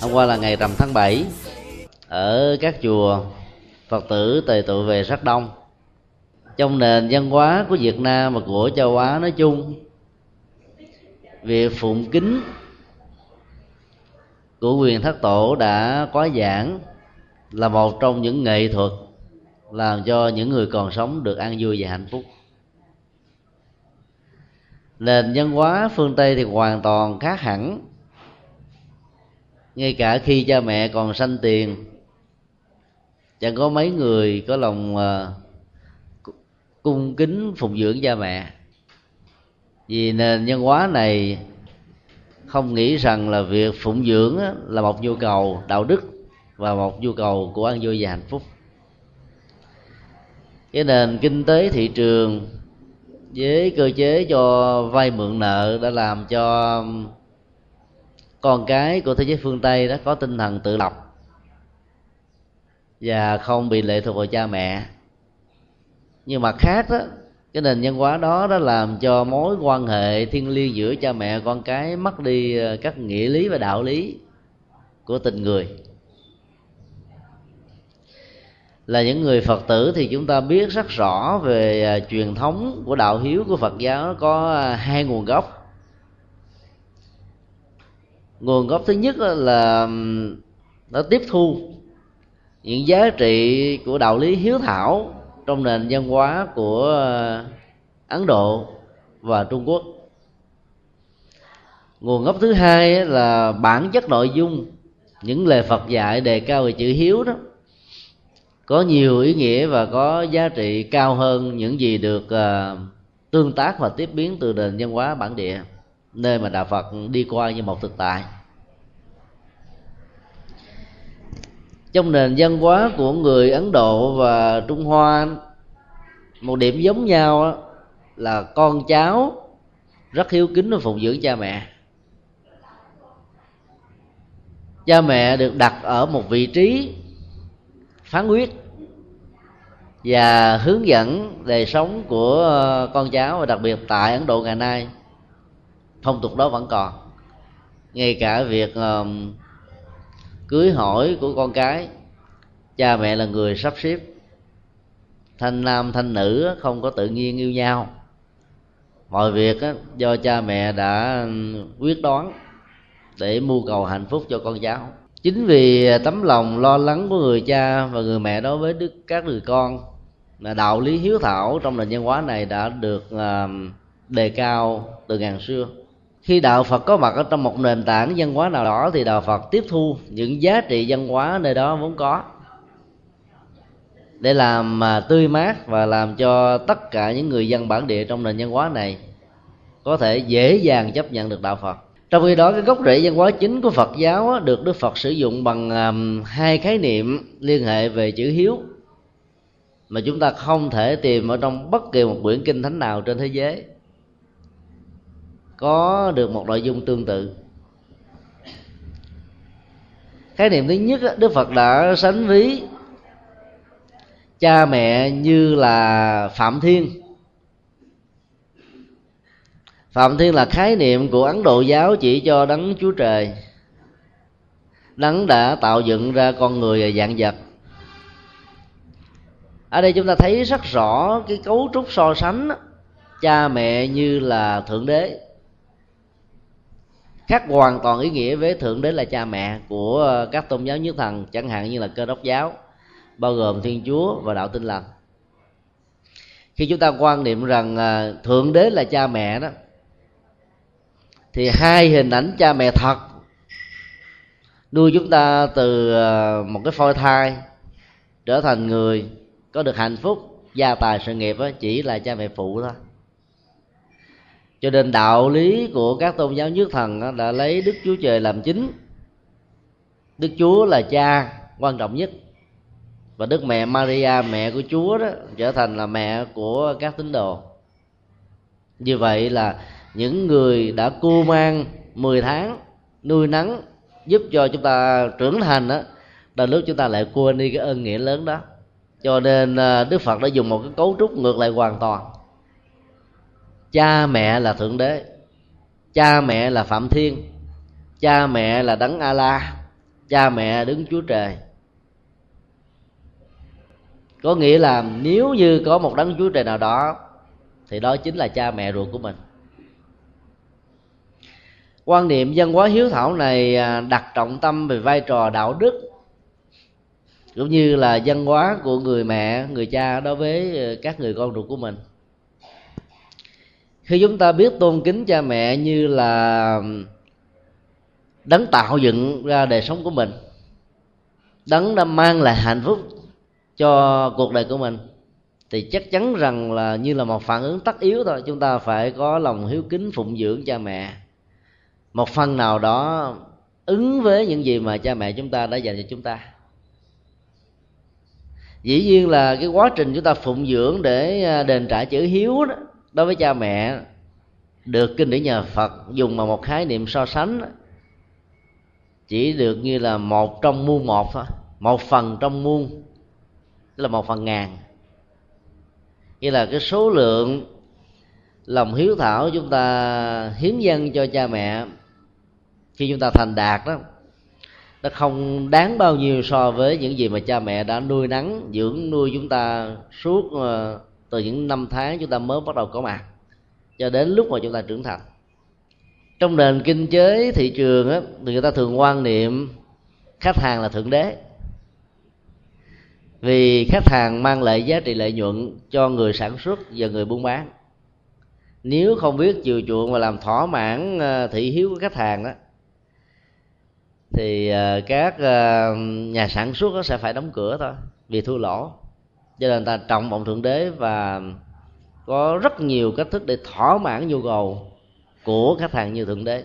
hôm qua là ngày rằm tháng 7 ở các chùa, phật tử tề tụ về rất đông. Trong nền văn hóa của việt nam và của châu á nói chung, việc phụng kính của quyền thất tổ đã có giảng là một trong những nghệ thuật làm cho những người còn sống được an vui và hạnh phúc. Nền văn hóa phương tây thì hoàn toàn khác hẳn ngay cả khi cha mẹ còn sanh tiền chẳng có mấy người có lòng uh, cung kính phụng dưỡng cha mẹ. Vì nền nhân hóa này không nghĩ rằng là việc phụng dưỡng là một nhu cầu đạo đức và một nhu cầu của an vui và hạnh phúc. Cái nền kinh tế thị trường với cơ chế cho vay mượn nợ đã làm cho con cái của thế giới phương tây đó có tinh thần tự lập và không bị lệ thuộc vào cha mẹ. Nhưng mặt khác đó, cái nền văn hóa đó đã làm cho mối quan hệ thiên liêng giữa cha mẹ con cái mất đi ờ, các nghĩa lý và đạo lý của tình người. Là những người phật tử thì chúng ta biết rất rõ về ờ, truyền thống của đạo hiếu của phật giáo có ờ, hai nguồn gốc nguồn gốc thứ nhất là nó tiếp thu những giá trị của đạo lý hiếu thảo trong nền văn hóa của ờ, ấn độ và trung quốc. Nguồn gốc thứ hai là bản chất nội dung những lời phật dạy đề cao về chữ hiếu đó có nhiều ý nghĩa và có giá trị cao hơn những gì được uh, tương tác và tiếp biến từ nền văn hóa bản địa nơi mà đạo phật đi qua như một thực tại. Trong nền văn hóa của người ấn độ và trung hoa, một điểm giống nhau là con cháu rất hiếu kính và phụng dưỡng cha mẹ. Cha mẹ được đặt ở một vị trí phán quyết và hướng dẫn đời sống của con cháu, và đặc biệt tại ấn độ ngày nay phong tục đó vẫn còn. Ngay cả việc uh, cưới hỏi của con cái cha mẹ là người sắp xếp. Thanh nam thanh nữ không có tự nhiên yêu nhau. Mọi việc á, do cha mẹ đã quyết đoán để mưu cầu hạnh phúc cho con cháu. Chính vì tấm lòng lo lắng của người cha và người mẹ đối với đức các người con là đạo lý hiếu thảo trong nền văn hóa này đã được uh, đề cao từ ngàn xưa khi đạo phật có mặt ở trong một nền tảng văn hóa nào đó thì đạo phật tiếp thu những giá trị văn hóa nơi đó vốn có. Để làm mà tươi mát và làm cho tất cả những người dân bản địa trong nền văn hóa này có thể dễ dàng chấp nhận được đạo phật. Trong khi đó cái gốc rễ văn hóa chính của phật giáo được đức phật sử dụng bằng um, hai khái niệm liên hệ về chữ hiếu mà chúng ta không thể tìm ở trong bất kỳ một quyển kinh thánh nào trên thế giới có được một nội dung tương tự. Khái niệm thứ nhất đức phật đã sánh ví cha mẹ như là phạm thiên. Phạm thiên là khái niệm của ấn độ giáo chỉ cho đấng chúa trời. Đấng đã tạo dựng ra con người và dạng vật. Ở đây chúng ta thấy rất rõ cái cấu trúc so sánh cha mẹ như là thượng đế khác hoàn toàn ý nghĩa với thượng đế là cha mẹ của ờ, các tôn giáo nhất thần chẳng hạn như là cơ đốc giáo bao gồm thiên chúa và đạo tin lành. Khi chúng ta quan niệm rằng ờ, thượng đế là cha mẹ đó thì hai hình ảnh cha mẹ thật nuôi chúng ta từ ờ, một cái phôi thai trở thành người có được hạnh phúc gia tài sự nghiệp đó, chỉ là cha mẹ phụ thôi cho nên đạo lý của các tôn giáo nhất thần đã lấy đức chúa trời làm chính. Đức chúa là cha quan trọng nhất. Và đức mẹ maria, mẹ của chúa đó, trở thành là mẹ của các tín đồ. Như vậy là những người đã cu mang 10 tháng nuôi nắng giúp cho chúng ta trưởng thành đó đôi lúc chúng ta lại quên đi cái ơn nghĩa lớn đó. Cho nên à, đức phật đã dùng một cái cấu trúc ngược lại hoàn toàn cha mẹ là thượng đế, cha mẹ là phạm thiên, cha mẹ là đấng a la cha mẹ đứng chúa trời. Có nghĩa là nếu như có một đấng chúa trời nào đó, thì đó chính là cha mẹ ruột của mình. Quan niệm văn hóa hiếu thảo này à, đặt trọng tâm về vai trò đạo đức, cũng như là văn hóa của người mẹ, người cha đối với à, các người con ruột của mình khi chúng ta biết tôn kính cha mẹ như là đấng tạo dựng ra đời sống của mình, đấng đã mang lại hạnh phúc cho cuộc đời của mình, thì chắc chắn rằng là như là một phản ứng tất yếu thôi, chúng ta phải có lòng hiếu kính phụng dưỡng cha mẹ. Một phần nào đó ứng với những gì mà cha mẹ chúng ta đã dành cho chúng ta. Dĩ nhiên là cái quá trình chúng ta phụng dưỡng để à, đền trả chữ hiếu đó đối với cha mẹ, được kinh điển nhà Phật dùng mà một khái niệm so sánh, chỉ được như là một trong muôn một thôi. Một phần trong muôn, tức là một phần ngàn. Như là cái số lượng lòng hiếu thảo chúng ta hiến dân cho cha mẹ khi chúng ta thành đạt đó, nó không đáng bao nhiêu so với những gì mà cha mẹ đã nuôi nắng, dưỡng nuôi chúng ta suốt ờ, từ những năm tháng chúng ta mới bắt đầu có mặt cho đến lúc mà chúng ta trưởng thành. Trong nền kinh tế thị trường á, thì người ta thường quan niệm khách hàng là thượng đế. Vì khách hàng mang lại giá trị lợi nhuận cho người sản xuất và người buôn bán. Nếu không biết chiều chuộng và làm thỏa mãn ờ, thị hiếu của khách hàng đó thì ờ, các ờ, nhà sản xuất sẽ phải đóng cửa thôi vì thua lỗ cho nên ta trọng vọng thượng đế và có rất nhiều cách thức để thỏa mãn nhu cầu của khách hàng như thượng đế.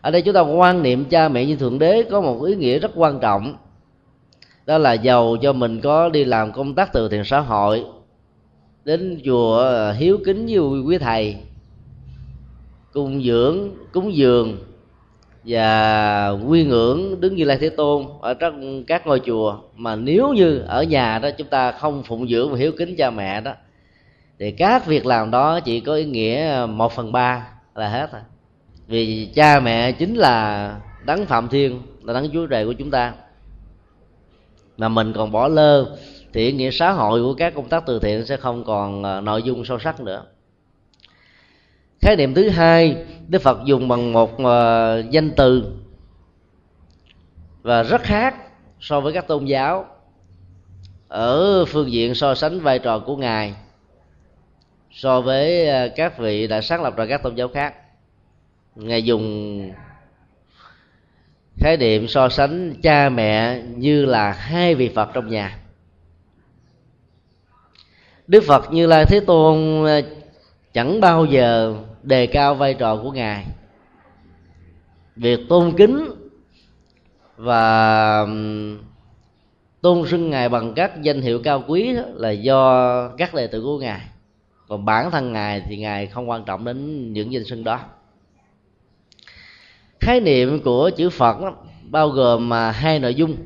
Ở đây chúng ta quan niệm cha mẹ như thượng đế có một ý nghĩa rất quan trọng, đó là giàu cho mình có đi làm công tác từ thiện xã hội, đến chùa hiếu kính như quý thầy, cung dưỡng, cúng dường và quy ngưỡng đứng như lai thế tôn ở trong các ngôi chùa. Mà nếu như ở nhà đó chúng ta không phụng dưỡng và hiếu kính cha mẹ đó, thì các việc làm đó chỉ có ý nghĩa một phần ba là hết rồi vì cha mẹ chính là đấng phạm thiên, là đấng chúa trời của chúng ta. Mà mình còn bỏ lơ, thì ý nghĩa xã hội của các công tác từ thiện sẽ không còn ờ, nội dung sâu sắc nữa khái niệm thứ hai đức phật dùng bằng một uh, danh từ và rất khác so với các tôn giáo ở phương diện so sánh vai trò của ngài so với ờ, các vị đã sáng lập ra các tôn giáo khác. Ngài dùng khái niệm so sánh cha mẹ như là hai vị phật trong nhà. Đức phật như lai thế tôn ờ, chẳng bao giờ đề cao vai trò của ngài. Việc tôn kính và tôn xưng ngài bằng các danh hiệu cao quý là do các đệ tử của ngài. Còn bản thân ngài thì ngài không quan trọng đến những danh xưng đó. Khái niệm của chữ phật đó, bao gồm mà hai nội dung.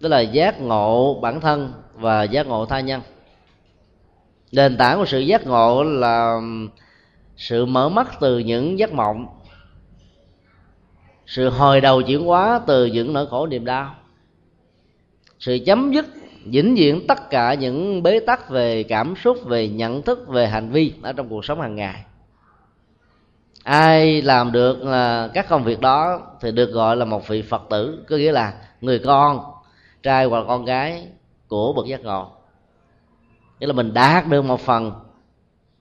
Đó là giác ngộ bản thân và giác ngộ tha nhân. Nền tảng của sự giác ngộ là sự mở mắt từ những giấc mộng. Sự hồi đầu chuyển hóa từ những nỗi khổ niềm đau. Sự chấm dứt, vĩnh viễn tất cả những bế tắc về cảm xúc, về nhận thức, về hành vi ở trong cuộc sống hàng ngày. Ai làm được à, các công việc đó thì được gọi là một vị phật tử. Có nghĩa là người con, trai hoặc con gái của bậc giác ngộ. Nghĩa là mình đạt được một phần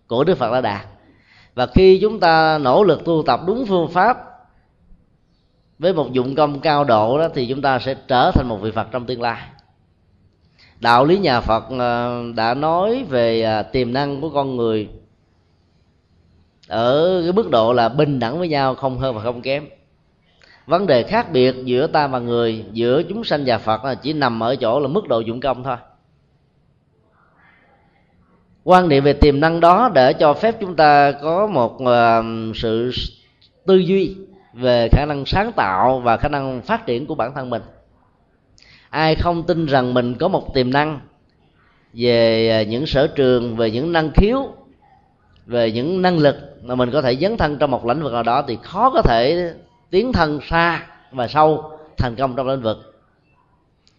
của đức phật đã đạt và khi chúng ta nỗ lực tu tập đúng phương pháp với một dụng công cao độ đó, thì chúng ta sẽ trở thành một vị phật trong tương lai. Đạo lý nhà phật à, đã nói về à, tiềm năng của con người ở cái mức độ là bình đẳng với nhau, không hơn và không kém. Vấn đề khác biệt giữa ta và người, giữa chúng sanh và phật là chỉ nằm ở chỗ là mức độ dụng công thôi quan niệm về tiềm năng đó để cho phép chúng ta có một ờ, sự tư duy về khả năng sáng tạo và khả năng phát triển của bản thân mình. Ai không tin rằng mình có một tiềm năng về ờ, những sở trường, về những năng khiếu, về những năng lực mà mình có thể dấn thân trong một lĩnh vực nào đó thì khó có thể tiến thân xa và sâu thành công trong lĩnh vực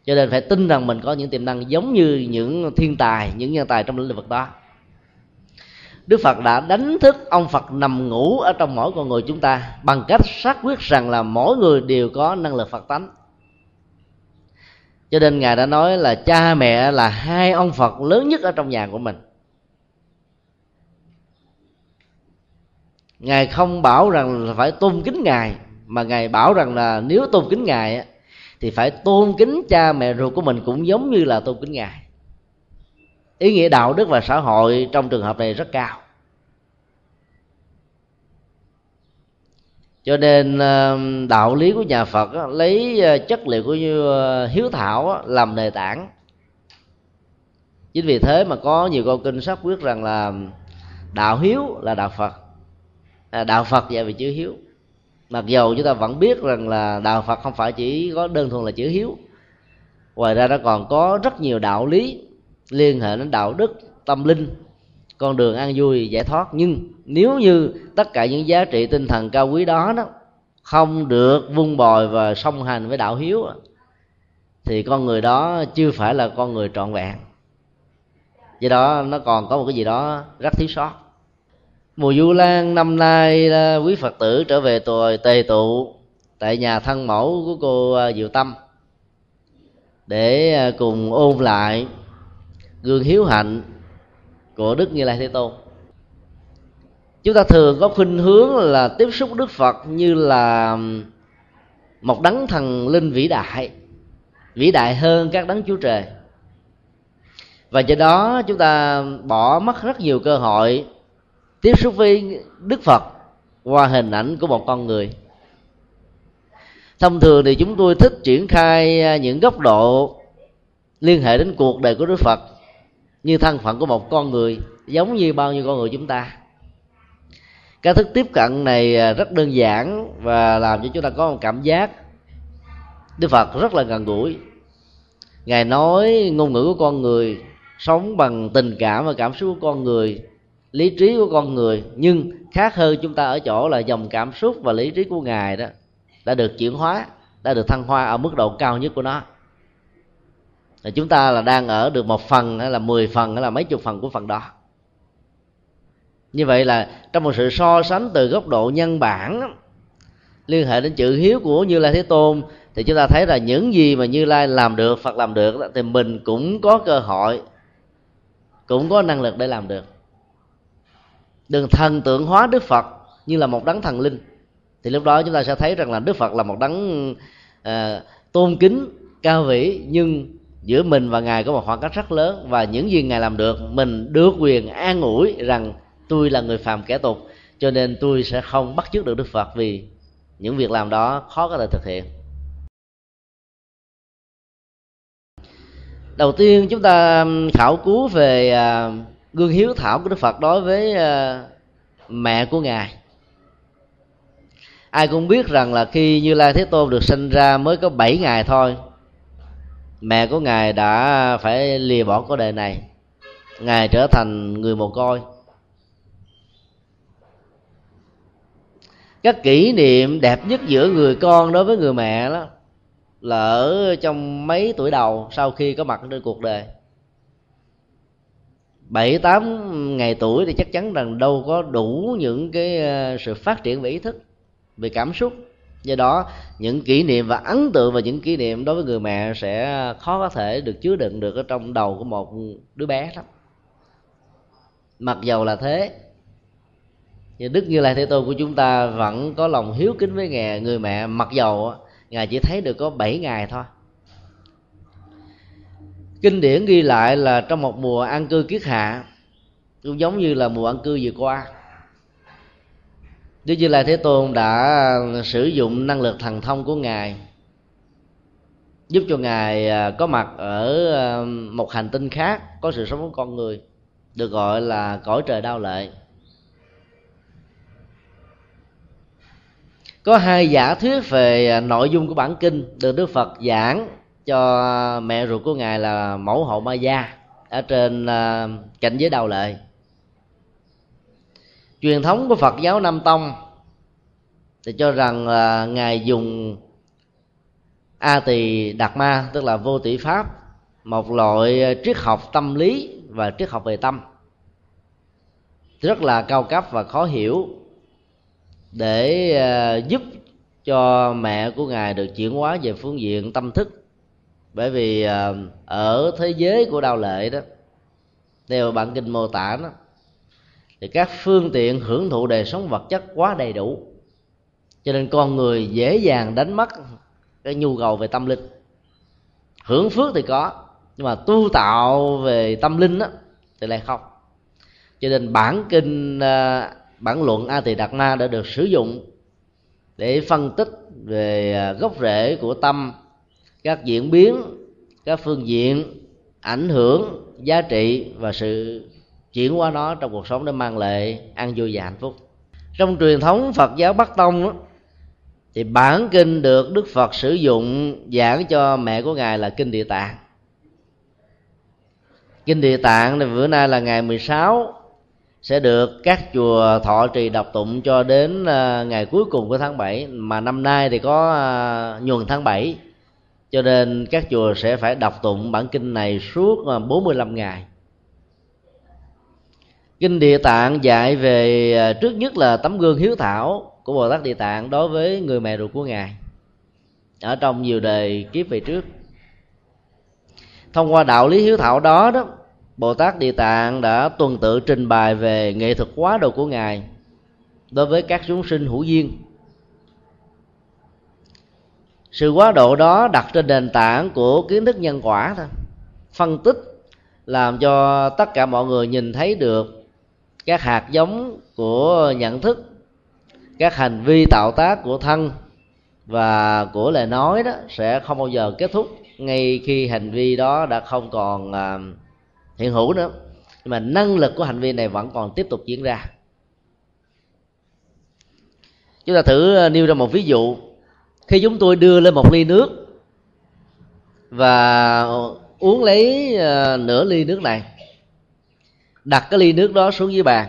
cho nên phải tin rằng mình có những tiềm năng giống như những thiên tài, những nhân tài trong lĩnh vực đó. Đức Phật đã đánh thức ông Phật nằm ngủ ở trong mỗi con người chúng ta bằng cách xác quyết rằng là mỗi người đều có năng lực Phật tánh. Cho nên ngài đã nói là cha mẹ là hai ông Phật lớn nhất ở trong nhà của mình. Ngài không bảo rằng là phải tôn kính ngài, mà ngài bảo rằng là nếu tôn kính ngài thì phải tôn kính cha mẹ ruột của mình cũng giống như là tôn kính ngài. Ý nghĩa đạo đức và xã hội trong trường hợp này rất cao. Cho nên ờ, đạo lý của nhà phật lấy ờ, chất liệu của ờ, hiếu thảo làm nền tảng. Chính vì thế mà có nhiều câu kinh xác quyết rằng là đạo hiếu là đạo phật. À, đạo phật dạy về chữ hiếu mặc dầu chúng ta vẫn biết rằng là đạo phật không phải chỉ có đơn thuần là chữ hiếu. Ngoài ra nó còn có rất nhiều đạo lý liên hệ đến đạo đức, tâm linh, con đường an vui, giải thoát. Nhưng nếu như tất cả những giá trị tinh thần cao quý đó đó không được vun bồi và song hành với đạo hiếu, thì con người đó chưa phải là con người trọn vẹn. Do đó nó còn có một cái gì đó rất thiếu sót mùa du lan năm nay ờ, quý phật tử trở về tuổi tề tụ tại nhà thân mẫu của cô ờ, diệu tâm để ờ, cùng ôn lại gương hiếu hạnh của đức như lai thế tôn. Chúng ta thường có khuynh hướng là tiếp xúc đức phật như là một đấng thần linh vĩ đại vĩ đại hơn các đấng chúa trời. Và do đó chúng ta bỏ mất rất nhiều cơ hội tiếp xúc với đức phật qua hình ảnh của một con người. Thông thường thì chúng tôi thích triển khai à, những góc độ liên hệ đến cuộc đời của đức phật như thân phận của một con người, giống như bao nhiêu con người chúng ta. Cái thức tiếp cận này à, rất đơn giản và làm cho chúng ta có một cảm giác đức phật rất là gần gũi. Ngài nói ngôn ngữ của con người sống bằng tình cảm và cảm xúc của con người lý trí của con người, nhưng khác hơn chúng ta ở chỗ là dòng cảm xúc và lý trí của ngài đó đã được chuyển hóa, đã được thăng hoa ở mức độ cao nhất của nó. Là chúng ta là đang ở được một phần hay là mười phần hay là mấy chục phần của phần đó. Như vậy là trong một sự so sánh từ góc độ nhân bản, liên hệ đến chữ hiếu của như lai thế tôn, thì chúng ta thấy là những gì mà như lai làm được, phật làm được thì mình cũng có cơ hội, cũng có năng lực để làm được đừng thần tượng hóa đức phật như là một đấng thần linh. Thì lúc đó chúng ta sẽ thấy rằng là đức phật là một đấng uh, tôn kính cao vĩ nhưng giữa mình và ngài có một khoảng cách rất lớn. Và những gì ngài làm được mình được quyền an ủi rằng tôi là người phàm kẻ tục cho nên tôi sẽ không bắt chước được đức phật vì những việc làm đó khó có thể thực hiện. Đầu tiên chúng ta khảo cứu về à, gương hiếu thảo của đức phật đối với ờ, mẹ của ngài. Ai cũng biết rằng là khi như lai thế tôn được sinh ra mới có 7 ngày thôi, mẹ của ngài đã phải lìa bỏ cuộc đời này. Ngài trở thành người mồ côi. Các kỷ niệm đẹp nhất giữa người con đối với người mẹ đó là ở trong mấy tuổi đầu sau khi có mặt trên cuộc đời bảy, tám ngày tuổi thì chắc chắn rằng đâu có đủ những cái ờ, sự phát triển về ý thức, về cảm xúc. Do đó, những kỷ niệm và ấn tượng và những kỷ niệm đối với người mẹ sẽ khó có thể được chứa đựng được ở trong đầu của một đứa bé lắm. Mặc dầu là thế, nhưng đức như lai thế tôn của chúng ta vẫn có lòng hiếu kính với ngài, người mẹ, mặc dầu ngài chỉ thấy được có 7 ngày thôi kinh điển ghi lại là trong một mùa an cư kiết hạ, cũng giống như là mùa an cư vừa qua. Đức Như Lai Thế Tôn đã sử dụng năng lực thần thông của Ngài, giúp cho Ngài à, có mặt ở à, một hành tinh khác, có sự sống của con người, được gọi là cõi trời đau lệ. Có hai giả thuyết về à, nội dung của bản kinh được Đức Phật giảng cho mẹ ruột của ngài là mẫu hậu Ma Gia, ở trên ờ, cảnh giới đầu lệ. Truyền thống của phật giáo nam tông thì cho rằng là ngài dùng a tỳ đạt ma, tức là vô tỷ pháp, một loại triết học tâm lý và triết học về tâm. Rất là cao cấp và khó hiểu để ờ, giúp cho mẹ của ngài được chuyển hóa về phương diện tâm thức bởi vì à, ở thế giới của đau lệ đó theo bản kinh mô tả đó thì các phương tiện hưởng thụ đời sống vật chất quá đầy đủ. Cho nên con người dễ dàng đánh mất cái nhu cầu về tâm linh. Hưởng phước thì có nhưng mà tu tạo về tâm linh đó, thì lại không. Cho nên bản kinh à, bản luận a tỳ đạt ma đã được sử dụng để phân tích về à, gốc rễ của tâm các diễn biến các phương diện ảnh hưởng giá trị và sự chuyển qua nó trong cuộc sống để mang lại an vui và hạnh phúc. Trong truyền thống phật giáo bắc tông đó, thì bản kinh được đức phật sử dụng giảng cho mẹ của ngài là kinh địa tạng. Kinh địa tạng thì bữa nay là ngày 16 sẽ được các chùa thọ trì đọc tụng cho đến à, ngày cuối cùng của tháng 7 mà năm nay thì có à, nhuần tháng 7 cho nên các chùa sẽ phải đọc tụng bản kinh này suốt à, 45 ngày. Kinh địa tạng dạy về à, trước nhất là tấm gương hiếu thảo của bồ tát địa tạng đối với người mẹ ruột của ngài ở trong nhiều đời kiếp về trước. Thông qua đạo lý hiếu thảo đó đó, bồ tát địa tạng đã tuần tự trình bày về nghệ thuật quá độ của ngài đối với các chúng sinh hữu duyên sự quá độ đó đặt trên nền tảng của kiến thức nhân quả thôi. Phân tích làm cho tất cả mọi người nhìn thấy được các hạt giống của nhận thức, các hành vi tạo tác của thân và của lời nói đó sẽ không bao giờ kết thúc ngay khi hành vi đó đã không còn à, hiện hữu nữa. Nhưng mà năng lực của hành vi này vẫn còn tiếp tục diễn ra. Chúng ta thử nêu ra một ví dụ khi chúng tôi đưa lên một ly nước và uống lấy ờ, nửa ly nước này, đặt cái ly nước đó xuống dưới bàn,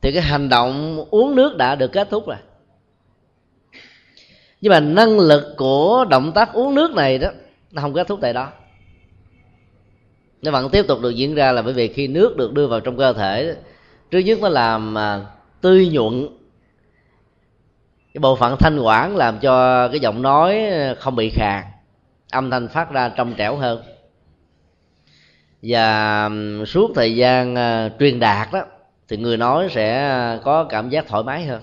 thì cái hành động uống nước đã được kết thúc rồi. Nhưng mà năng lực của động tác uống nước này đó, nó không kết thúc tại đó. Nó vẫn tiếp tục được diễn ra là bởi vì khi nước được đưa vào trong cơ thể, trước nhất nó làm ờ, tươi nhuận cái bộ phận thanh quản làm cho cái giọng nói không bị khàn, âm thanh phát ra trong trẻo hơn. Và suốt thời gian à, truyền đạt đó thì người nói sẽ có cảm giác thoải mái hơn.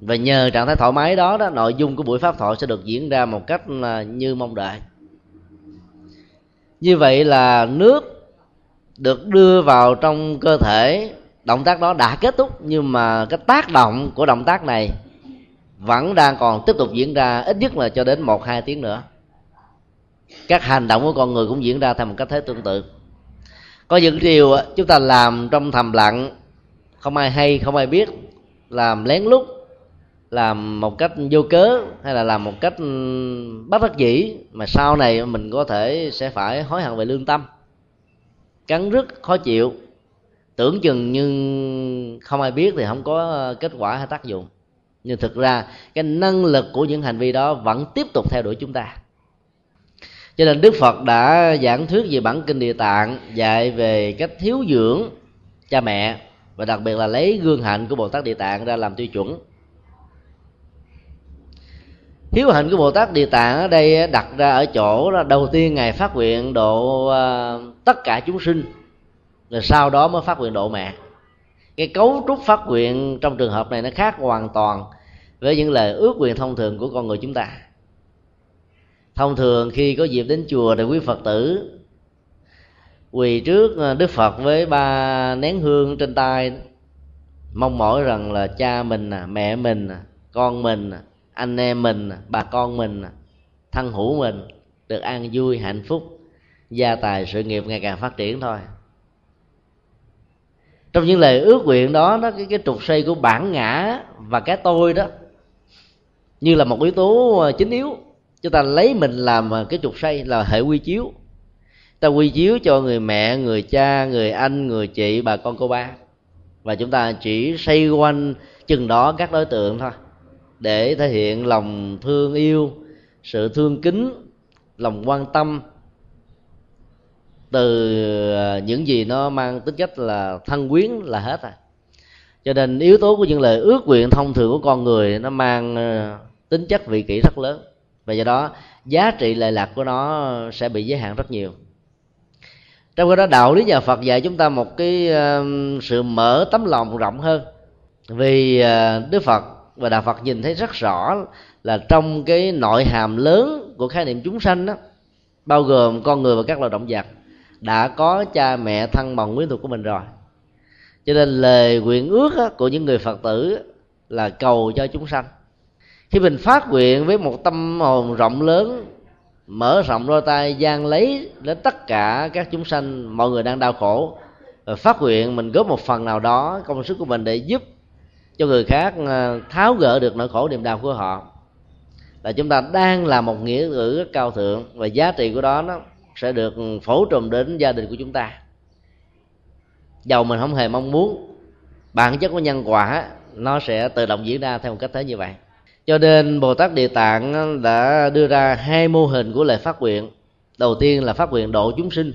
Và nhờ trạng thái thoải mái đó đó, nội dung của buổi pháp thoại sẽ được diễn ra một cách à, như mong đợi. Như vậy là nước được đưa vào trong cơ thể động tác đó đã kết thúc, nhưng mà cái tác động của động tác này vẫn đang còn tiếp tục diễn ra, ít nhất là cho đến một, hai tiếng nữa. Các hành động của con người cũng diễn ra theo một cách thế tương tự. Có những điều chúng ta làm trong thầm lặng, không ai hay, không ai biết, làm lén lút, làm một cách vô cớ hay là làm một cách ừ, bất đắc dĩ, mà sau này mình có thể sẽ phải hối hận về lương tâm. Cắn rứt, khó chịu tưởng chừng nhưng không ai biết thì không có ờ, kết quả hay tác dụng. Nhưng thực ra, cái năng lực của những hành vi đó vẫn tiếp tục theo đuổi chúng ta. Cho nên đức phật đã giảng thuyết về bản kinh địa tạng, dạy về cách thiếu dưỡng cha mẹ và đặc biệt là lấy gương hạnh của bồ tát địa tạng ra làm tiêu chuẩn. Hiếu hạnh của bồ tát địa tạng ở đây đặt ra ở chỗ là đầu tiên ngài phát nguyện độ ờ, tất cả chúng sinh rồi sau đó mới phát nguyện độ mẹ. Cái cấu trúc phát nguyện trong trường hợp này nó khác hoàn toàn với những lời ước nguyện thông thường của con người chúng ta. Thông thường khi có dịp đến chùa thì quý phật tử quỳ trước à, đức phật với ba nén hương trên tay, mong mỏi rằng là cha mình à, mẹ mình à, con mình anh em mình bà con mình thân hữu mình được an vui, hạnh phúc, gia tài sự nghiệp ngày càng phát triển thôi trong những lời ước nguyện đó, nó cái cái trục xây của bản ngã và cái tôi đó như là một yếu tố ờ, chính yếu. Chúng ta lấy mình làm ờ, cái trục xây là hệ quy chiếu. Ta quy chiếu cho người mẹ, người cha, người anh, người chị, bà con, cô ba. Và chúng ta chỉ xây quanh chừng đó các đối tượng thôi để thể hiện lòng thương yêu, sự thương kính, lòng quan tâm từ ờ, những gì nó mang tính cách là thân quyến là hết rồi. Cho nên yếu tố của những lời ước nguyện thông thường của con người nó mang ờ, tính chất vị kỷ rất lớn. Và do đó, giá trị lệ lạc của nó sẽ bị giới hạn rất nhiều. Trong khi đó, đạo lý nhà Phật dạy chúng ta một cái ờ, sự mở tấm lòng rộng hơn. Vì Đức Phật và Đạo Phật nhìn thấy rất rõ là trong cái nội hàm lớn của khái niệm chúng sanh đó, bao gồm con người và các loài động vật đã có cha mẹ thân bằng quyến thuộc của mình rồi. Cho nên lời nguyện ước của những người phật tử là cầu cho chúng sanh. Khi mình phát nguyện với một tâm hồn rộng lớn, mở rộng đôi tay, gian lấy đến tất cả các chúng sanh, mọi người đang đau khổ, và phát nguyện mình góp một phần nào đó công sức của mình để giúp cho người khác ờ, tháo gỡ được nỗi khổ niềm đau của họ. Là chúng ta đang làm một nghĩa cử rất cao thượng, và giá trị của đó nó sẽ được phổ trùm đến gia đình của chúng ta. Dầu mình không hề mong muốn, bản chất của nhân quả, nó sẽ tự động diễn ra theo một cách thế như vậy. Cho nên bồ tát địa tạng đã đưa ra hai mô hình của lời phát nguyện. Đầu tiên là phát nguyện độ chúng sinh,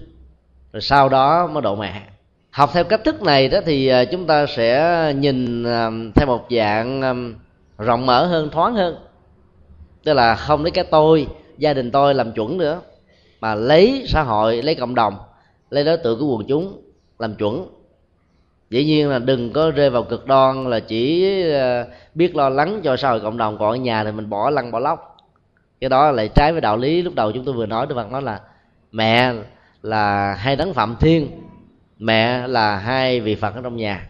rồi sau đó mới độ mẹ. Học theo cách thức này đó thì à, chúng ta sẽ nhìn à, theo một dạng à, rộng mở hơn, thoáng hơn. Tức là không lấy cái tôi, gia đình tôi làm chuẩn nữa mà lấy xã hội, lấy cộng đồng, lấy đối tượng của quần chúng làm chuẩn. Dĩ nhiên là đừng có rơi vào cực đoan là chỉ ờ, biết lo lắng cho xã hội cộng đồng, còn ở nhà thì mình bỏ lăn bỏ lóc. Cái đó lại trái với đạo lý lúc đầu chúng tôi vừa nói được bằng nói là mẹ là hai đấng phạm thiên, mẹ là hai vị phật ở trong nhà.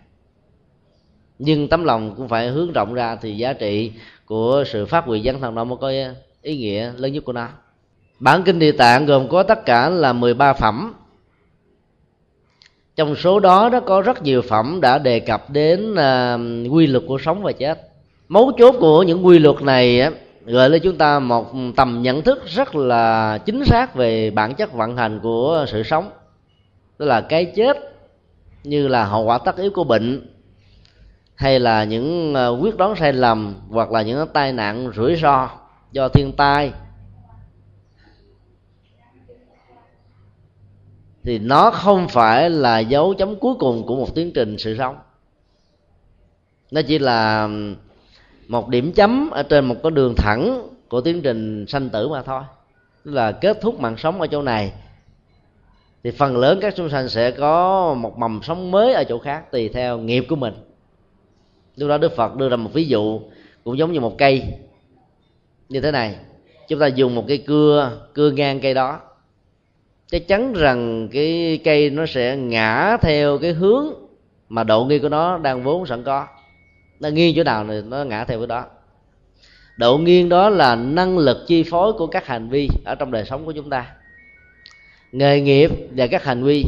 Nhưng tấm lòng cũng phải hướng rộng ra thì giá trị của sự phát huy dân thần đó mới có ý nghĩa lớn nhất của nó bản kinh địa tạng gồm có tất cả là 13 phẩm. Trong số đó đó có rất nhiều phẩm đã đề cập đến uh, quy luật của sống và chết. Mấu chốt của những quy luật này á, gợi lên chúng ta một tầm nhận thức rất là chính xác về bản chất vận hành của sự sống. Tức là cái chết như là hậu quả tất yếu của bệnh hay là những à, quyết đoán sai lầm hoặc là những tai nạn rủi ro do thiên tai thì nó không phải là dấu chấm cuối cùng của một tiến trình sự sống. Nó chỉ là một điểm chấm ở trên một con đường thẳng của tiến trình sanh tử mà thôi. Tức là kết thúc mạng sống ở chỗ này. Thì phần lớn các chúng sanh sẽ có một mầm sống mới ở chỗ khác tùy theo nghiệp của mình. Lúc đó đức phật đưa ra một ví dụ cũng giống như một cây. Như thế này. Chúng ta dùng một cây cưa cưa ngang cây đó chắc chắn rằng cái cây nó sẽ ngã theo cái hướng mà độ nghiêng của nó đang vốn sẵn có. Nó nghiêng chỗ nào thì nó ngã theo cái đó. Độ nghiêng đó là năng lực chi phối của các hành vi ở trong đời sống của chúng ta. Nghề nghiệp và các hành vi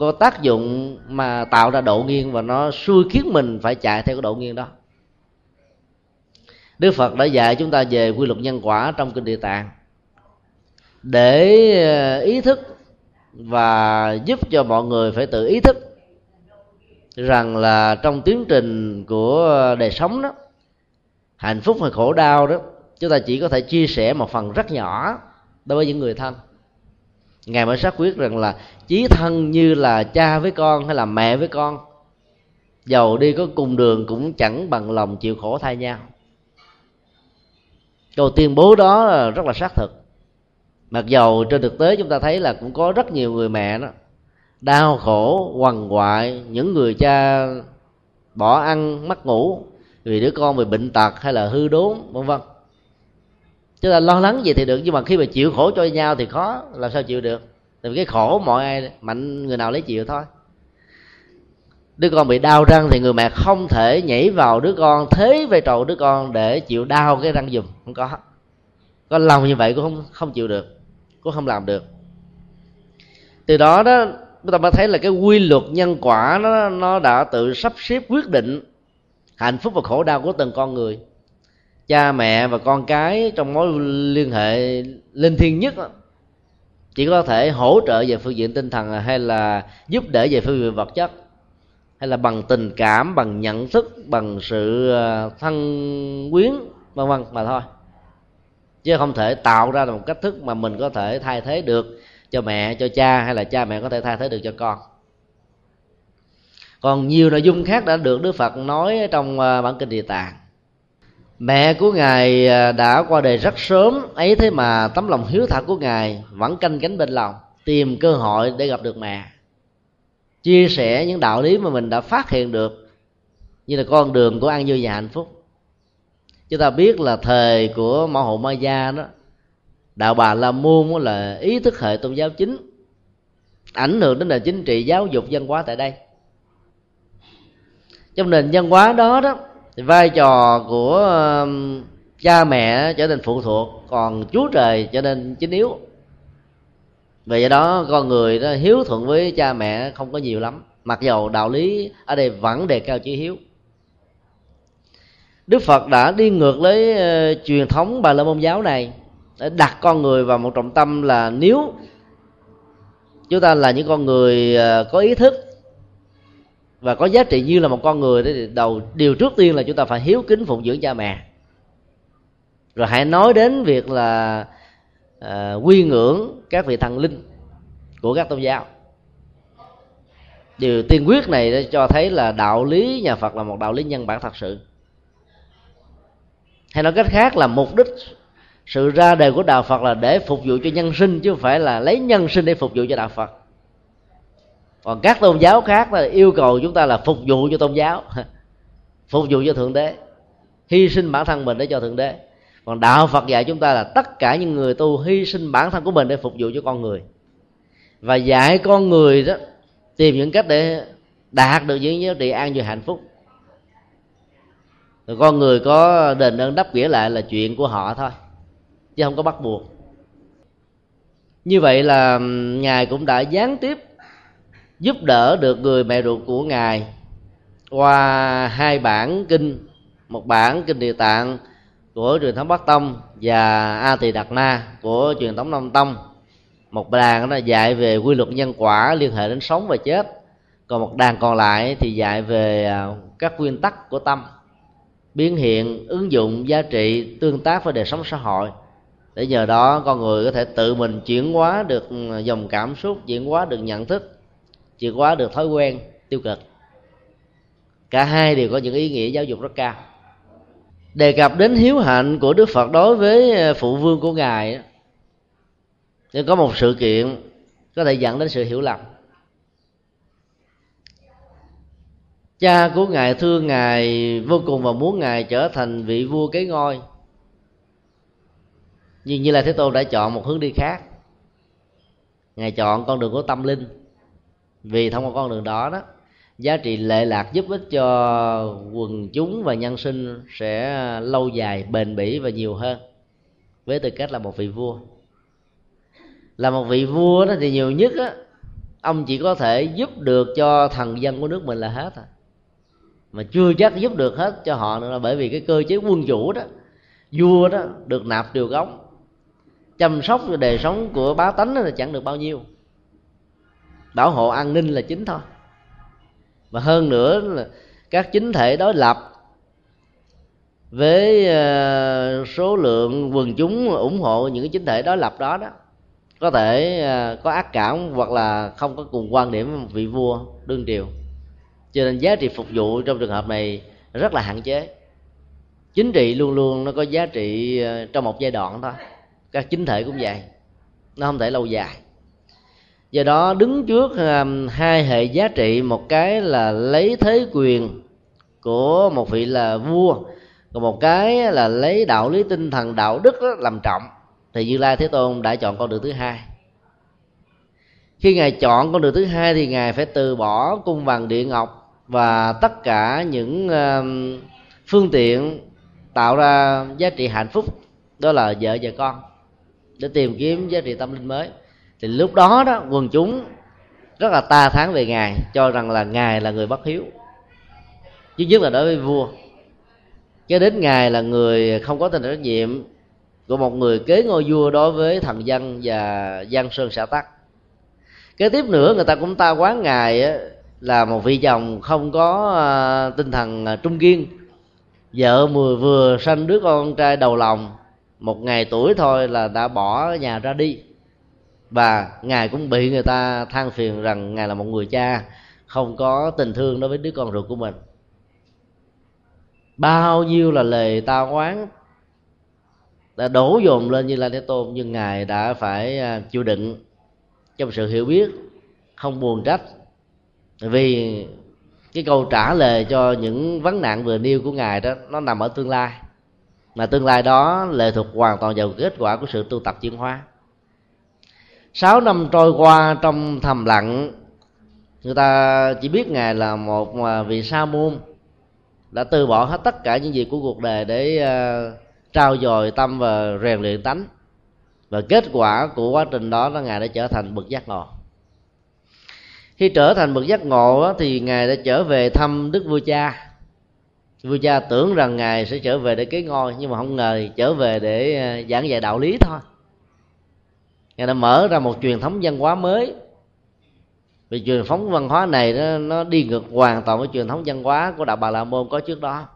có tác dụng mà tạo ra độ nghiêng và nó xui khiến mình phải chạy theo cái độ nghiêng đó. Đức phật đã dạy chúng ta về quy luật nhân quả trong kinh địa tạng. Để ờ, ý thức và giúp cho mọi người phải tự ý thức rằng là trong tiến trình của đời sống đó, hạnh phúc hay khổ đau đó, chúng ta chỉ có thể chia sẻ một phần rất nhỏ đối với những người thân. Ngài mới xác quyết rằng là chí thân như là cha với con hay là mẹ với con, giàu đi có cùng đường cũng chẳng bằng lòng chịu khổ thay nhau. Câu tuyên bố đó rất là xác thực mặc dầu trên thực tế chúng ta thấy là cũng có rất nhiều người mẹ đó, đau khổ, quằn quại, những người cha bỏ ăn, mất ngủ vì đứa con bị bệnh tật hay là hư đốn, vân vân. Chúng ta lo lắng gì thì được, nhưng mà khi mà chịu khổ cho nhau thì khó, làm sao chịu được? Tại vì cái khổ mọi ai, mạnh người nào lấy chịu thôi. Đứa con bị đau răng thì người mẹ không thể nhảy vào đứa con, thế vai trò đứa con để chịu đau cái răng giùm. Không có. Có lòng như vậy cũng không không chịu được cũng không làm được. Từ đó đó chúng ta mới thấy là cái quy luật nhân quả nó nó đã tự sắp xếp quyết định hạnh phúc và khổ đau của từng con người. Cha mẹ và con cái trong mối liên hệ linh thiêng nhất đó, chỉ có thể hỗ trợ về phương diện tinh thần hay là giúp đỡ về phương diện vật chất hay là bằng tình cảm bằng nhận thức bằng sự à, thân quyến vân vân mà thôi chứ không thể tạo ra một cách thức mà mình có thể thay thế được cho mẹ, cho cha, hay là cha mẹ có thể thay thế được cho con. Còn nhiều nội dung khác đã được đức phật nói trong ờ, bản kinh địa tạng. Mẹ của ngài ờ, đã qua đời rất sớm, ấy thế mà tấm lòng hiếu thảo của ngài vẫn canh cánh bên lòng, tìm cơ hội để gặp được mẹ. Chia sẻ những đạo lý mà mình đã phát hiện được như là con đường của an vui và dạ hạnh phúc chúng ta biết là thời của mẫu hộ ma gia đó, đạo bà la môn là ý thức hệ tôn giáo chính, ảnh hưởng đến nền chính trị, giáo dục, văn hóa tại đây. Trong nền văn hóa đó đó, thì vai trò của um, cha mẹ trở nên phụ thuộc, còn chúa trời trở nên chính yếu. Vì vậy đó, con người đó hiếu thuận với cha mẹ không có nhiều lắm, mặc dầu đạo lý ở đây vẫn đề cao chữ hiếu đức phật đã đi ngược với uh, ờ, truyền thống bà la môn giáo này để đặt con người vào một trọng tâm là nếu chúng ta là những con người uh, có ý thức và có giá trị như là một con người thì đầu điều trước tiên là chúng ta phải hiếu kính phụng dưỡng cha mẹ. Rồi hãy nói đến việc là uh, quy ngưỡng các vị thần linh của các tôn giáo. Điều tiên quyết này để cho thấy là đạo lý nhà phật là một đạo lý nhân bản thật sự hay nói cách khác là mục đích sự ra đời của đạo phật là để phục vụ cho nhân sinh, chứ không phải là lấy nhân sinh để phục vụ cho đạo phật. Còn các tôn giáo khác là yêu cầu chúng ta là phục vụ cho tôn giáo, phục vụ cho thượng đế, hy sinh bản thân mình để cho thượng đế. Còn đạo phật dạy chúng ta là tất cả những người tu hy sinh bản thân của mình để phục vụ cho con người. Và dạy con người đó, tìm những cách để đạt được những giá trị an vui hạnh phúc rồi con người có đền ơn đáp nghĩa lại là chuyện của họ thôi, chứ không có bắt buộc. Như vậy là ngài cũng đã gián tiếp giúp đỡ được người mẹ ruột của ngài qua hai bản kinh, một bản kinh địa tạng của truyền thống bắc tông và a tỳ đạt na của truyền thống nam tông. Một đàn nó dạy về quy luật nhân quả, liên hệ đến sống và chết. Còn một đàn còn lại thì dạy về à, các nguyên tắc của tâm biến hiện, ứng dụng giá trị, tương tác với đời sống xã hội. Để nhờ đó, con người có thể tự mình chuyển hóa được ừ, dòng cảm xúc, chuyển hóa được nhận thức, chuyển hóa được thói quen, tiêu cực. Cả hai đều có những ý nghĩa giáo dục rất cao. Đề cập đến hiếu hạnh của đức phật đối với ờ, phụ vương của ngài nên có một sự kiện có thể dẫn đến sự hiểu lầm. Cha của ngài thương ngài vô cùng và muốn ngài trở thành vị vua kế ngôi. Nhưng như là thế tôn đã chọn một hướng đi khác. Ngài chọn con đường của tâm linh, vì thông qua con đường đó đó, giá trị lệ lạc giúp ích cho quần chúng và nhân sinh sẽ lâu dài, bền bỉ và nhiều hơn, với tư cách là một vị vua. Là một vị vua đó thì nhiều nhất á, ông chỉ có thể giúp được cho thần dân của nước mình là hết à mà chưa chắc giúp được hết cho họ nữa là bởi vì cái cơ chế quân chủ đó vua đó được nạp triều gống, chăm sóc đời sống của bá tánh là chẳng được bao nhiêu. Bảo hộ an ninh là chính thôi. Và hơn nữa là các chính thể đối lập với ờ, số lượng quần chúng ủng hộ những cái chính thể đối lập đó đó có thể ờ, có ác cảm hoặc là không có cùng quan điểm với một vị vua đương triều cho nên giá trị phục vụ trong trường hợp này rất là hạn chế. Chính trị luôn luôn nó có giá trị ờ, trong một giai đoạn thôi. Các chính thể cũng vậy, nó không thể lâu dài. Do đó, đứng trước ờ, hai hệ giá trị, một cái là lấy thế quyền của một vị là vua, còn một cái là lấy đạo lý tinh thần, đạo đức làm trọng, thì như lai thế tôn đã chọn con đường thứ hai. Khi ngài chọn con đường thứ hai thì ngài phải từ bỏ cung vàng địa ngọc và tất cả những phương tiện tạo ra giá trị hạnh phúc, đó là vợ và con, để tìm kiếm giá trị tâm linh mới. Thì lúc đó đó, quần chúng rất là ta tháng về ngài, cho rằng là ngài là người bất hiếu. Chứ nhất là đối với vua. Cho đến ngài là người không có tình trách nhiệm của một người kế ngôi vua đối với thần dân và dân sơn xã tắc. Kế tiếp nữa, người ta cũng ta quán ngài là một vị chồng không có à, tinh thần à, trung kiên. Vợ vừa vừa sanh đứa con trai đầu lòng một ngày tuổi thôi là đã bỏ nhà ra đi. Và ngài cũng bị người ta than phiền rằng ngài là một người cha không có tình thương đối với đứa con ruột của mình. Bao nhiêu là lời ta oán đã đổ dồn lên như là thế tôn nhưng ngài đã phải ờ, chịu đựng trong sự hiểu biết không buồn trách vì cái câu trả lời cho những vấn nạn vừa nêu của ngài đó nó nằm ở tương lai. Mà tương lai đó lệ thuộc hoàn toàn vào kết quả của sự tu tập chuyển hóa. Sáu năm trôi qua trong thầm lặng người ta chỉ biết ngài là một à, vị sa môn đã từ bỏ hết tất cả những gì của cuộc đời để uh, trao dồi tâm và rèn luyện tánh. Và kết quả của quá trình đó là ngài đã trở thành bậc giác ngộ khi trở thành bậc giác ngộ thì ngài đã trở về thăm đức vua cha. Vua cha tưởng rằng ngài sẽ trở về để kế ngôi nhưng mà không ngờ trở về để à, giảng dạy đạo lý thôi. Ngài đã mở ra một truyền thống văn hóa mới. Vì truyền thống văn hóa này nó, nó đi ngược hoàn toàn với truyền thống văn hóa của đạo bà la môn có trước đó.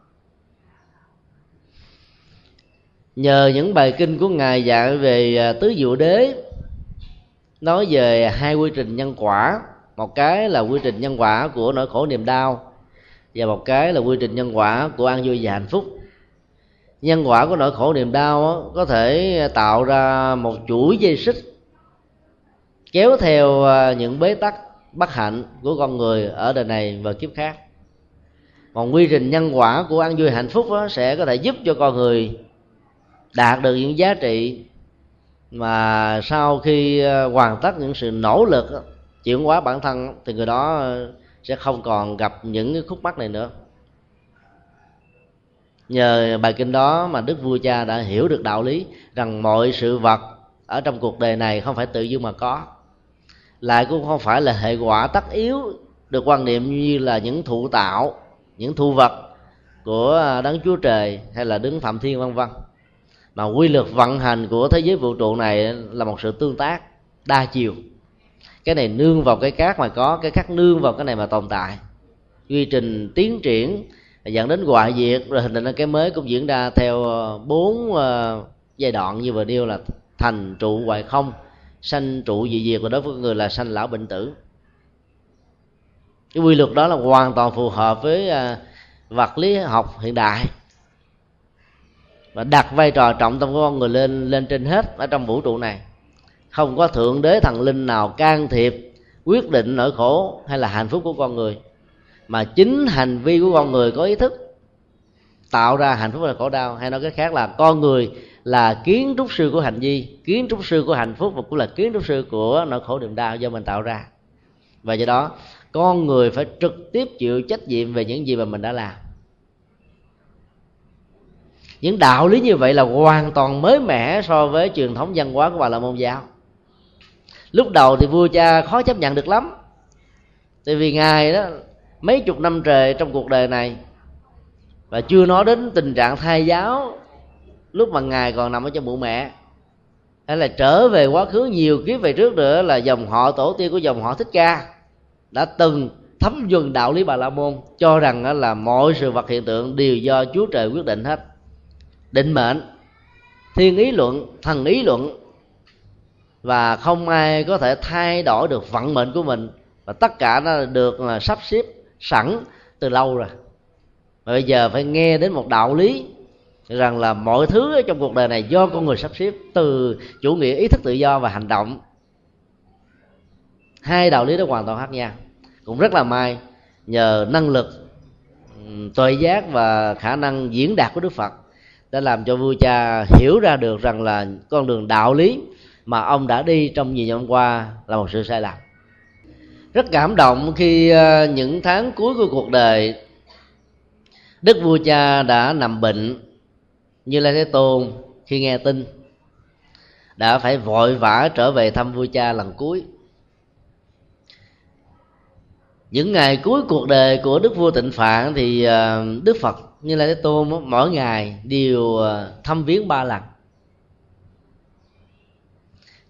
Nhờ những bài kinh của ngài dạy về à, tứ diệu đế nói về hai quy trình nhân quả một cái là quy trình nhân quả của nỗi khổ niềm đau, và một cái là quy trình nhân quả của an vui và hạnh phúc. Nhân quả của nỗi khổ niềm đau có thể tạo ra một chuỗi dây xích, kéo theo à, những bế tắc, bất hạnh của con người ở đời này và kiếp khác. Còn quy trình nhân quả của an vui hạnh phúc sẽ có thể giúp cho con người đạt được những giá trị mà sau khi à, hoàn tất những sự nỗ lực chuyển hóa bản thân, thì người đó ờ, sẽ không còn gặp những cái khúc mắc này nữa. Nhờ bài kinh đó mà đức vua cha đã hiểu được đạo lý rằng mọi sự vật ở trong cuộc đời này không phải tự dưng mà có. Lại cũng không phải là hệ quả tất yếu được quan niệm như là những thụ tạo, những thu vật của ờ, đấng chúa trời hay là đứng phạm thiên, vân vân. Mà quy luật vận hành của thế giới vũ trụ này là một sự tương tác đa chiều cái này nương vào cái khác mà có, cái khác nương vào cái này mà tồn tại. Quy trình, tiến triển, dẫn đến hoại diệt, rồi hình thành cái mới cũng diễn ra theo ờ, bốn ờ, giai đoạn như vừa nêu là thành trụ hoại không, sanh trụ dị diệt. Và đối với người là sanh lão bệnh tử. Cái quy luật đó là hoàn toàn phù hợp với ờ, vật lý học hiện đại. Và đặt vai trò trọng tâm của con người lên lên trên hết ở trong vũ trụ này không có thượng đế thần linh nào can thiệp, quyết định nỗi khổ hay là hạnh phúc của con người. Mà chính hành vi của con người có ý thức tạo ra hạnh phúc và khổ đau, hay nói cái khác là con người là kiến trúc sư của hành vi, kiến trúc sư của hạnh phúc và cũng là kiến trúc sư của nỗi khổ niềm đau do mình tạo ra. Và do đó, con người phải trực tiếp chịu trách nhiệm về những gì mà mình đã làm. Những đạo lý như vậy là hoàn toàn mới mẻ so với truyền thống văn hóa của bà la môn giáo lúc đầu thì vua cha khó chấp nhận được lắm. Tại vì ngài đó, mấy chục năm trời trong cuộc đời này, và chưa nói đến tình trạng thai giáo lúc mà ngài còn nằm ở trong bụng mẹ. Hay là trở về quá khứ nhiều kiếp về trước nữa là dòng họ tổ tiên của dòng họ thích ca đã từng thấm nhuần đạo lý bà la môn, cho rằng là mọi sự vật hiện tượng đều do chúa trời quyết định hết. Định mệnh, thiên ý luận, thần ý luận và không ai có thể thay đổi được vận mệnh của mình. Và tất cả nó được là sắp xếp, sẵn từ lâu rồi. Và bây giờ phải nghe đến một đạo lý rằng là mọi thứ trong cuộc đời này do con người sắp xếp, từ chủ nghĩa, ý thức tự do và hành động. Hai đạo lý đó hoàn toàn khác nhau. Cũng rất là may, nhờ năng lực tuệ giác và khả năng diễn đạt của đức phật, đã làm cho vua cha hiểu ra được rằng là con đường đạo lý mà ông đã đi trong nhiều năm qua là một sự sai lầm. Rất cảm động khi ờ, những tháng cuối của cuộc đời, đức vua cha đã nằm bệnh như lai thế tôn khi nghe tin đã phải vội vã trở về thăm vua cha lần cuối. Những ngày cuối cuộc đời của đức vua tịnh phạn thì ờ, đức phật như lai thế tôn mỗi ngày đều ờ, thăm viếng ba lần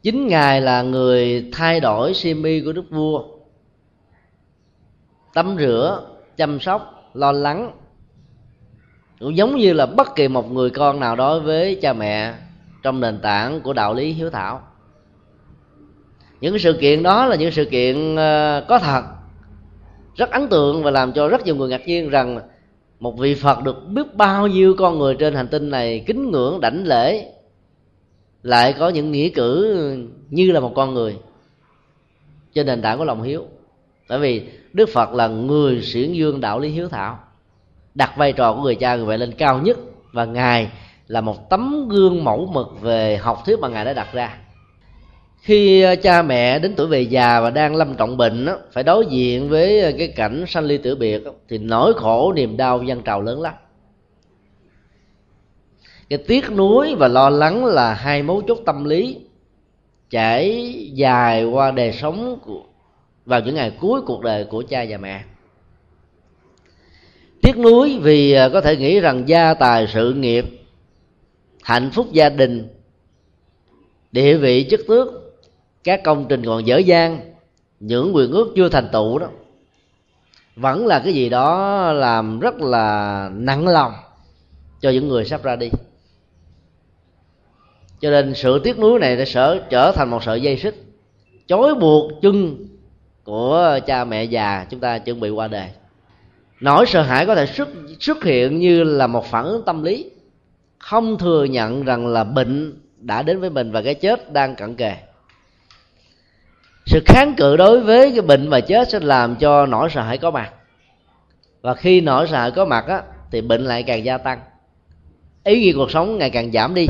chính ngài là người thay đổi simi của đức vua. Tắm rửa, chăm sóc, lo lắng. Cũng giống như là bất kỳ một người con nào đối với cha mẹ trong nền tảng của đạo lý hiếu thảo. Những sự kiện đó là những sự kiện ờ, có thật. Rất ấn tượng và làm cho rất nhiều người ngạc nhiên rằng một vị phật được biết bao nhiêu con người trên hành tinh này kính ngưỡng đảnh lễ lại có những nghĩa cử như là một con người. Trên nền tảng của lòng hiếu. Bởi vì đức phật là người xuyển dương đạo lý hiếu thảo. Đặt vai trò của người cha, người vậy lên cao nhất. Và ngài là một tấm gương mẫu mực về học thuyết mà ngài đã đặt ra. Khi cha mẹ đến tuổi về già và đang lâm trọng bệnh phải đối diện với cái cảnh sanh ly tử biệt thì nỗi khổ, niềm đau, dân trào lớn lắm cái tiếc nuối và lo lắng là hai mấu chốt tâm lý chảy dài qua đời sống của, vào những ngày cuối cuộc đời của cha và mẹ. Tiếc nuối vì à, có thể nghĩ rằng gia tài sự nghiệp hạnh phúc gia đình địa vị chức tước các công trình còn dở dang những quyền ước chưa thành tựu đó vẫn là cái gì đó làm rất là nặng lòng cho những người sắp ra đi cho nên sự tiếc nuối này đã sở trở thành một sợi dây xích chối buộc chân của cha mẹ già chúng ta chuẩn bị qua đời. Nỗi sợ hãi có thể xuất xuất hiện như là một phản ứng tâm lý không thừa nhận rằng là bệnh đã đến với mình và cái chết đang cận kề. Sự kháng cự đối với cái bệnh và chết sẽ làm cho nỗi sợ hãi có mặt. Và khi nỗi sợ hãi có mặt á, thì bệnh lại càng gia tăng. Ý nghĩa cuộc sống ngày càng giảm đi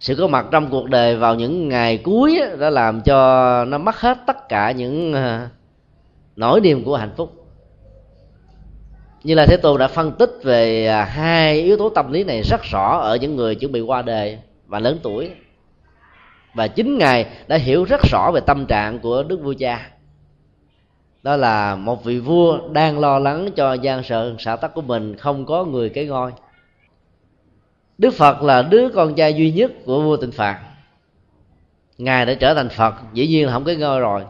sự có mặt trong cuộc đời vào những ngày cuối đã làm cho nó mất hết tất cả những à, nỗi niềm của hạnh phúc. Như là thế tôn đã phân tích về à, hai yếu tố tâm lý này rất rõ ở những người chuẩn bị qua đời và lớn tuổi. Và chính ngài đã hiểu rất rõ về tâm trạng của đức vua cha. Đó là một vị vua đang lo lắng cho gian sợ xã tắc của mình không có người kế ngôi đức phật là đứa con trai duy nhất của vua tịnh phạn. Ngài đã trở thành phật, dĩ nhiên là không có ngôi rồi.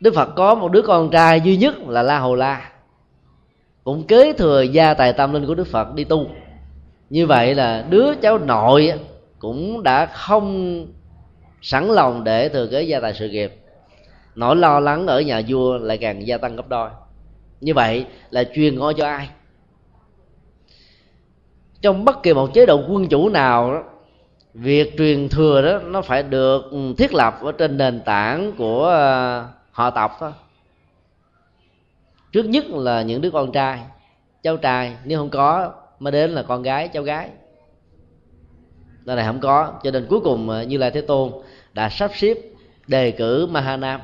Đức phật có một đứa con trai duy nhất là la hầu la. Cũng kế thừa gia tài tâm linh của đức phật đi tu. Như vậy là đứa cháu nội cũng đã không sẵn lòng để thừa kế gia tài sự nghiệp. Nỗi lo lắng ở nhà vua lại càng gia tăng gấp đôi. Như vậy là truyền ngôi cho ai? Trong bất kỳ một chế độ quân chủ nào đó, việc truyền thừa đó, nó phải được thiết lập ở trên nền tảng của ờ, họ tộc thôi. Trước nhất là những đứa con trai, cháu trai, nếu không có, mới đến là con gái, cháu gái. Nơi này không có, cho nên cuối cùng ờ, như lai thế tôn đã sắp xếp đề cử mahanam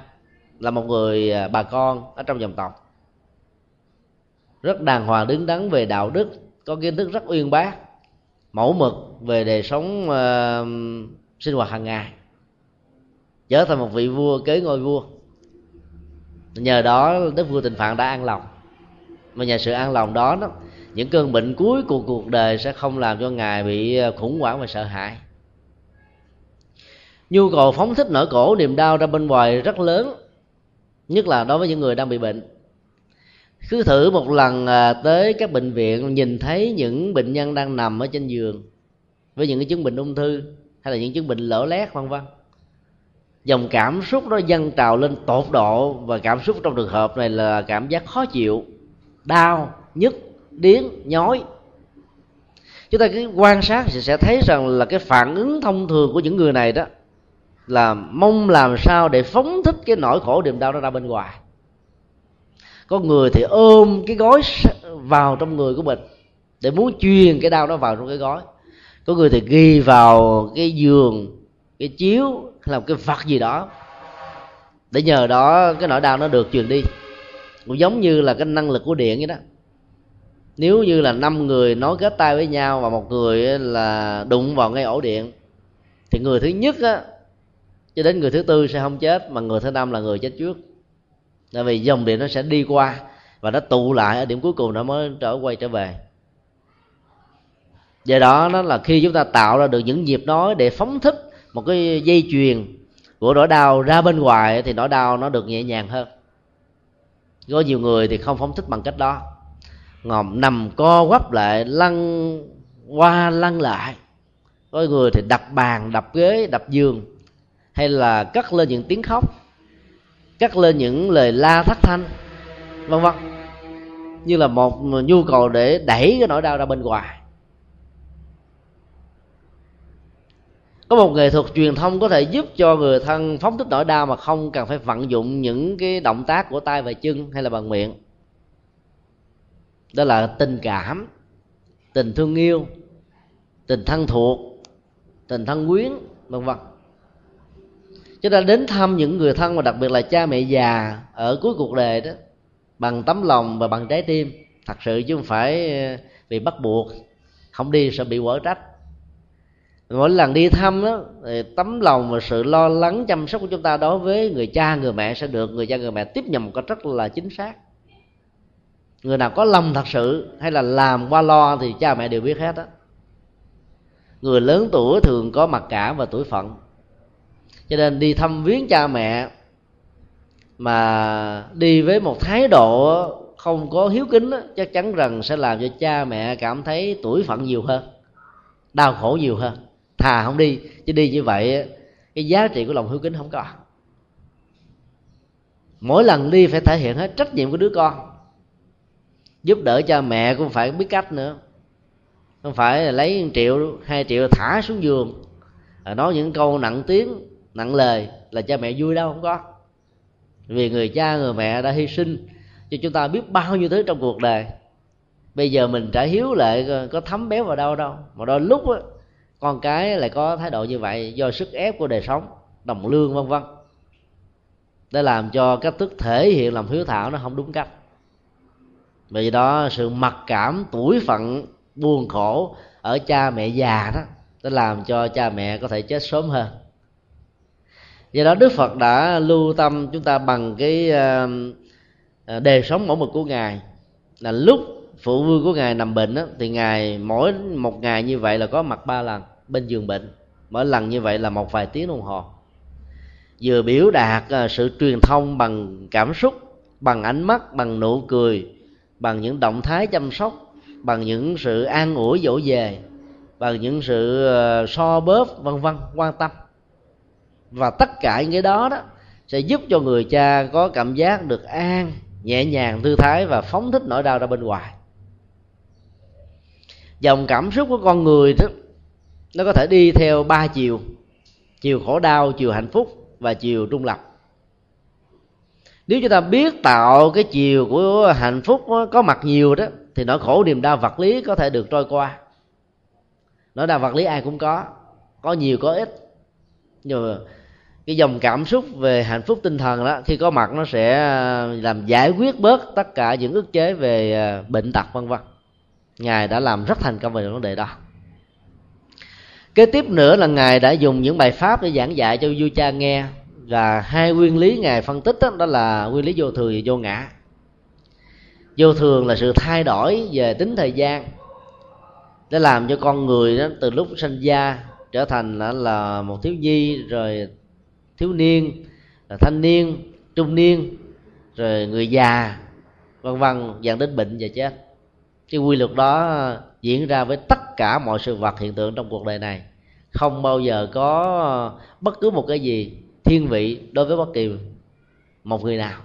là một người ờ, bà con ở trong dòng tộc. Rất đàng hoàng đứng đắn về đạo đức có kiến thức rất uyên bác mẫu mực về đời sống uh, sinh hoạt hàng ngày. Trở thành một vị vua kế ngôi vua. Nhờ đó đức vua tình phạn đã an lòng. Mà nhờ sự an lòng đó, đó những cơn bệnh cuối của cuộc đời sẽ không làm cho ngài bị ờ, khủng hoảng và sợ hãi. Nhu cầu phóng thích nỗi khổ niềm đau ra bên ngoài rất lớn nhất là đối với những người đang bị bệnh cứ thử một lần à, tới các bệnh viện nhìn thấy những bệnh nhân đang nằm ở trên giường với những cái chứng bệnh ung thư hay là những chứng bệnh lở lét, vân vân. Dòng cảm xúc đó dâng trào lên tột độ và cảm xúc trong trường hợp này là cảm giác khó chịu, đau, nhức, điếng, nhói. Chúng ta cứ quan sát thì sẽ thấy rằng là cái phản ứng thông thường của những người này đó là mong làm sao để phóng thích cái nỗi khổ niềm đau đó ra bên ngoài có người thì ôm cái gói vào trong người của mình để muốn truyền cái đau đó vào trong cái gói. Có người thì ghi vào cái giường, cái chiếu hay là cái vật gì đó. Để nhờ đó cái nỗi đau nó được truyền đi. Cũng giống như là cái năng lực của điện vậy đó. Nếu như là năm người nói kết tay với nhau và một người là đụng vào ngay ổ điện, thì người thứ nhất á, cho đến người thứ tư sẽ không chết, mà người thứ năm là người chết trước tại vì dòng điện nó sẽ đi qua và nó tụ lại ở điểm cuối cùng nó mới trở quay trở về. Do đó, nó là khi chúng ta tạo ra được những nhịp nói để phóng thích một cái dây chuyền của nỗi đau ra bên ngoài thì nỗi đau nó được nhẹ nhàng hơn. Có nhiều người thì không phóng thích bằng cách đó. Ngòm nằm co quắp lại, lăn qua lăn lại. Có người thì đập bàn, đập ghế, đập giường hay là cất lên những tiếng khóc cắt lên những lời la thất thanh, vân vân. Như là một nhu cầu để đẩy cái nỗi đau ra bên ngoài. Có một nghệ thuật truyền thông có thể giúp cho người thân phóng thích nỗi đau mà không cần phải vận dụng những cái động tác của tay và chân hay là bằng miệng. Đó là tình cảm, tình thương yêu, tình thân thuộc, tình thân quyến, vân vân chúng ta đến thăm những người thân và đặc biệt là cha mẹ già ở cuối cuộc đời đó bằng tấm lòng và bằng trái tim. Thật sự chứ không phải ờ, vì bắt buộc không đi sẽ bị quở trách. Mỗi lần đi thăm đó, thì tấm lòng và sự lo lắng chăm sóc của chúng ta đối với người cha người mẹ sẽ được người cha người mẹ tiếp nhận một cách rất là chính xác. Người nào có lòng thật sự hay là làm qua lo thì cha mẹ đều biết hết á. Người lớn tuổi thường có mặc cảm và tuổi phận cho nên đi thăm viếng cha mẹ mà đi với một thái độ không có hiếu kính đó, chắc chắn rằng sẽ làm cho cha mẹ cảm thấy tuổi phận nhiều hơn đau khổ nhiều hơn. Thà không đi chứ đi như vậy cái giá trị của lòng hiếu kính không có. Mỗi lần đi phải thể hiện hết trách nhiệm của đứa con. Giúp đỡ cha mẹ cũng phải biết cách nữa. Không phải là lấy 1 triệu hai triệu thả xuống giường nói những câu nặng tiếng nặng lời là cha mẹ vui đâu không có. Vì người cha người mẹ đã hy sinh cho chúng ta biết bao nhiêu thứ trong cuộc đời. Bây giờ mình trả hiếu lại có thấm béo vào đâu đâu. Mà đôi lúc á, con cái lại có thái độ như vậy do sức ép của đời sống đồng lương vân vân. Để làm cho cách thức thể hiện lòng hiếu thảo nó không đúng cách. Vì đó sự mặc cảm tuổi phận buồn khổ ở cha mẹ già đó để làm cho cha mẹ có thể chết sớm hơn do đó đức phật đã lưu tâm chúng ta bằng cái um, à, đề sống mẫu mực của ngài. Là lúc phụ vương của ngài nằm bệnh đó, thì ngài mỗi một ngày như vậy là có mặt ba lần bên giường bệnh. Mỗi lần như vậy là một vài tiếng đồng hồ. Vừa biểu đạt à, sự truyền thông bằng cảm xúc bằng ánh mắt bằng nụ cười bằng những động thái chăm sóc bằng những sự an ủi dỗ về bằng những sự ờ, so bóp vân vân quan tâm và tất cả những cái đó đó sẽ giúp cho người cha có cảm giác được an, nhẹ nhàng, thư thái và phóng thích nỗi đau ra bên ngoài. Dòng cảm xúc của con người đó, nó có thể đi theo ba chiều. Chiều khổ đau, chiều hạnh phúc và chiều trung lập. Nếu chúng ta biết tạo cái chiều của hạnh phúc có mặt nhiều đó, thì nỗi khổ niềm đau vật lý có thể được trôi qua. Nỗi đau vật lý ai cũng có có nhiều, có ít. Nhưng mà cái dòng cảm xúc về hạnh phúc tinh thần đó khi có mặt nó sẽ ờ, làm giải quyết bớt tất cả những ức chế về ờ, bệnh tật vân vân. Ngài đã làm rất thành công về vấn đề đó. Kế tiếp nữa là ngài đã dùng những bài pháp để giảng dạy cho vua cha nghe và hai nguyên lý ngài phân tích đó, đó là nguyên lý vô thường và vô ngã. Vô thường là sự thay đổi về tính thời gian để làm cho con người đó từ lúc sinh ra trở thành là, là một thiếu nhi rồi thiếu niên, là thanh niên, trung niên, rồi người già, vân vân dẫn đến bệnh và chết. Cái quy luật đó diễn ra với tất cả mọi sự vật hiện tượng trong cuộc đời này. Không bao giờ có bất cứ một cái gì thiên vị đối với bất kỳ một người nào.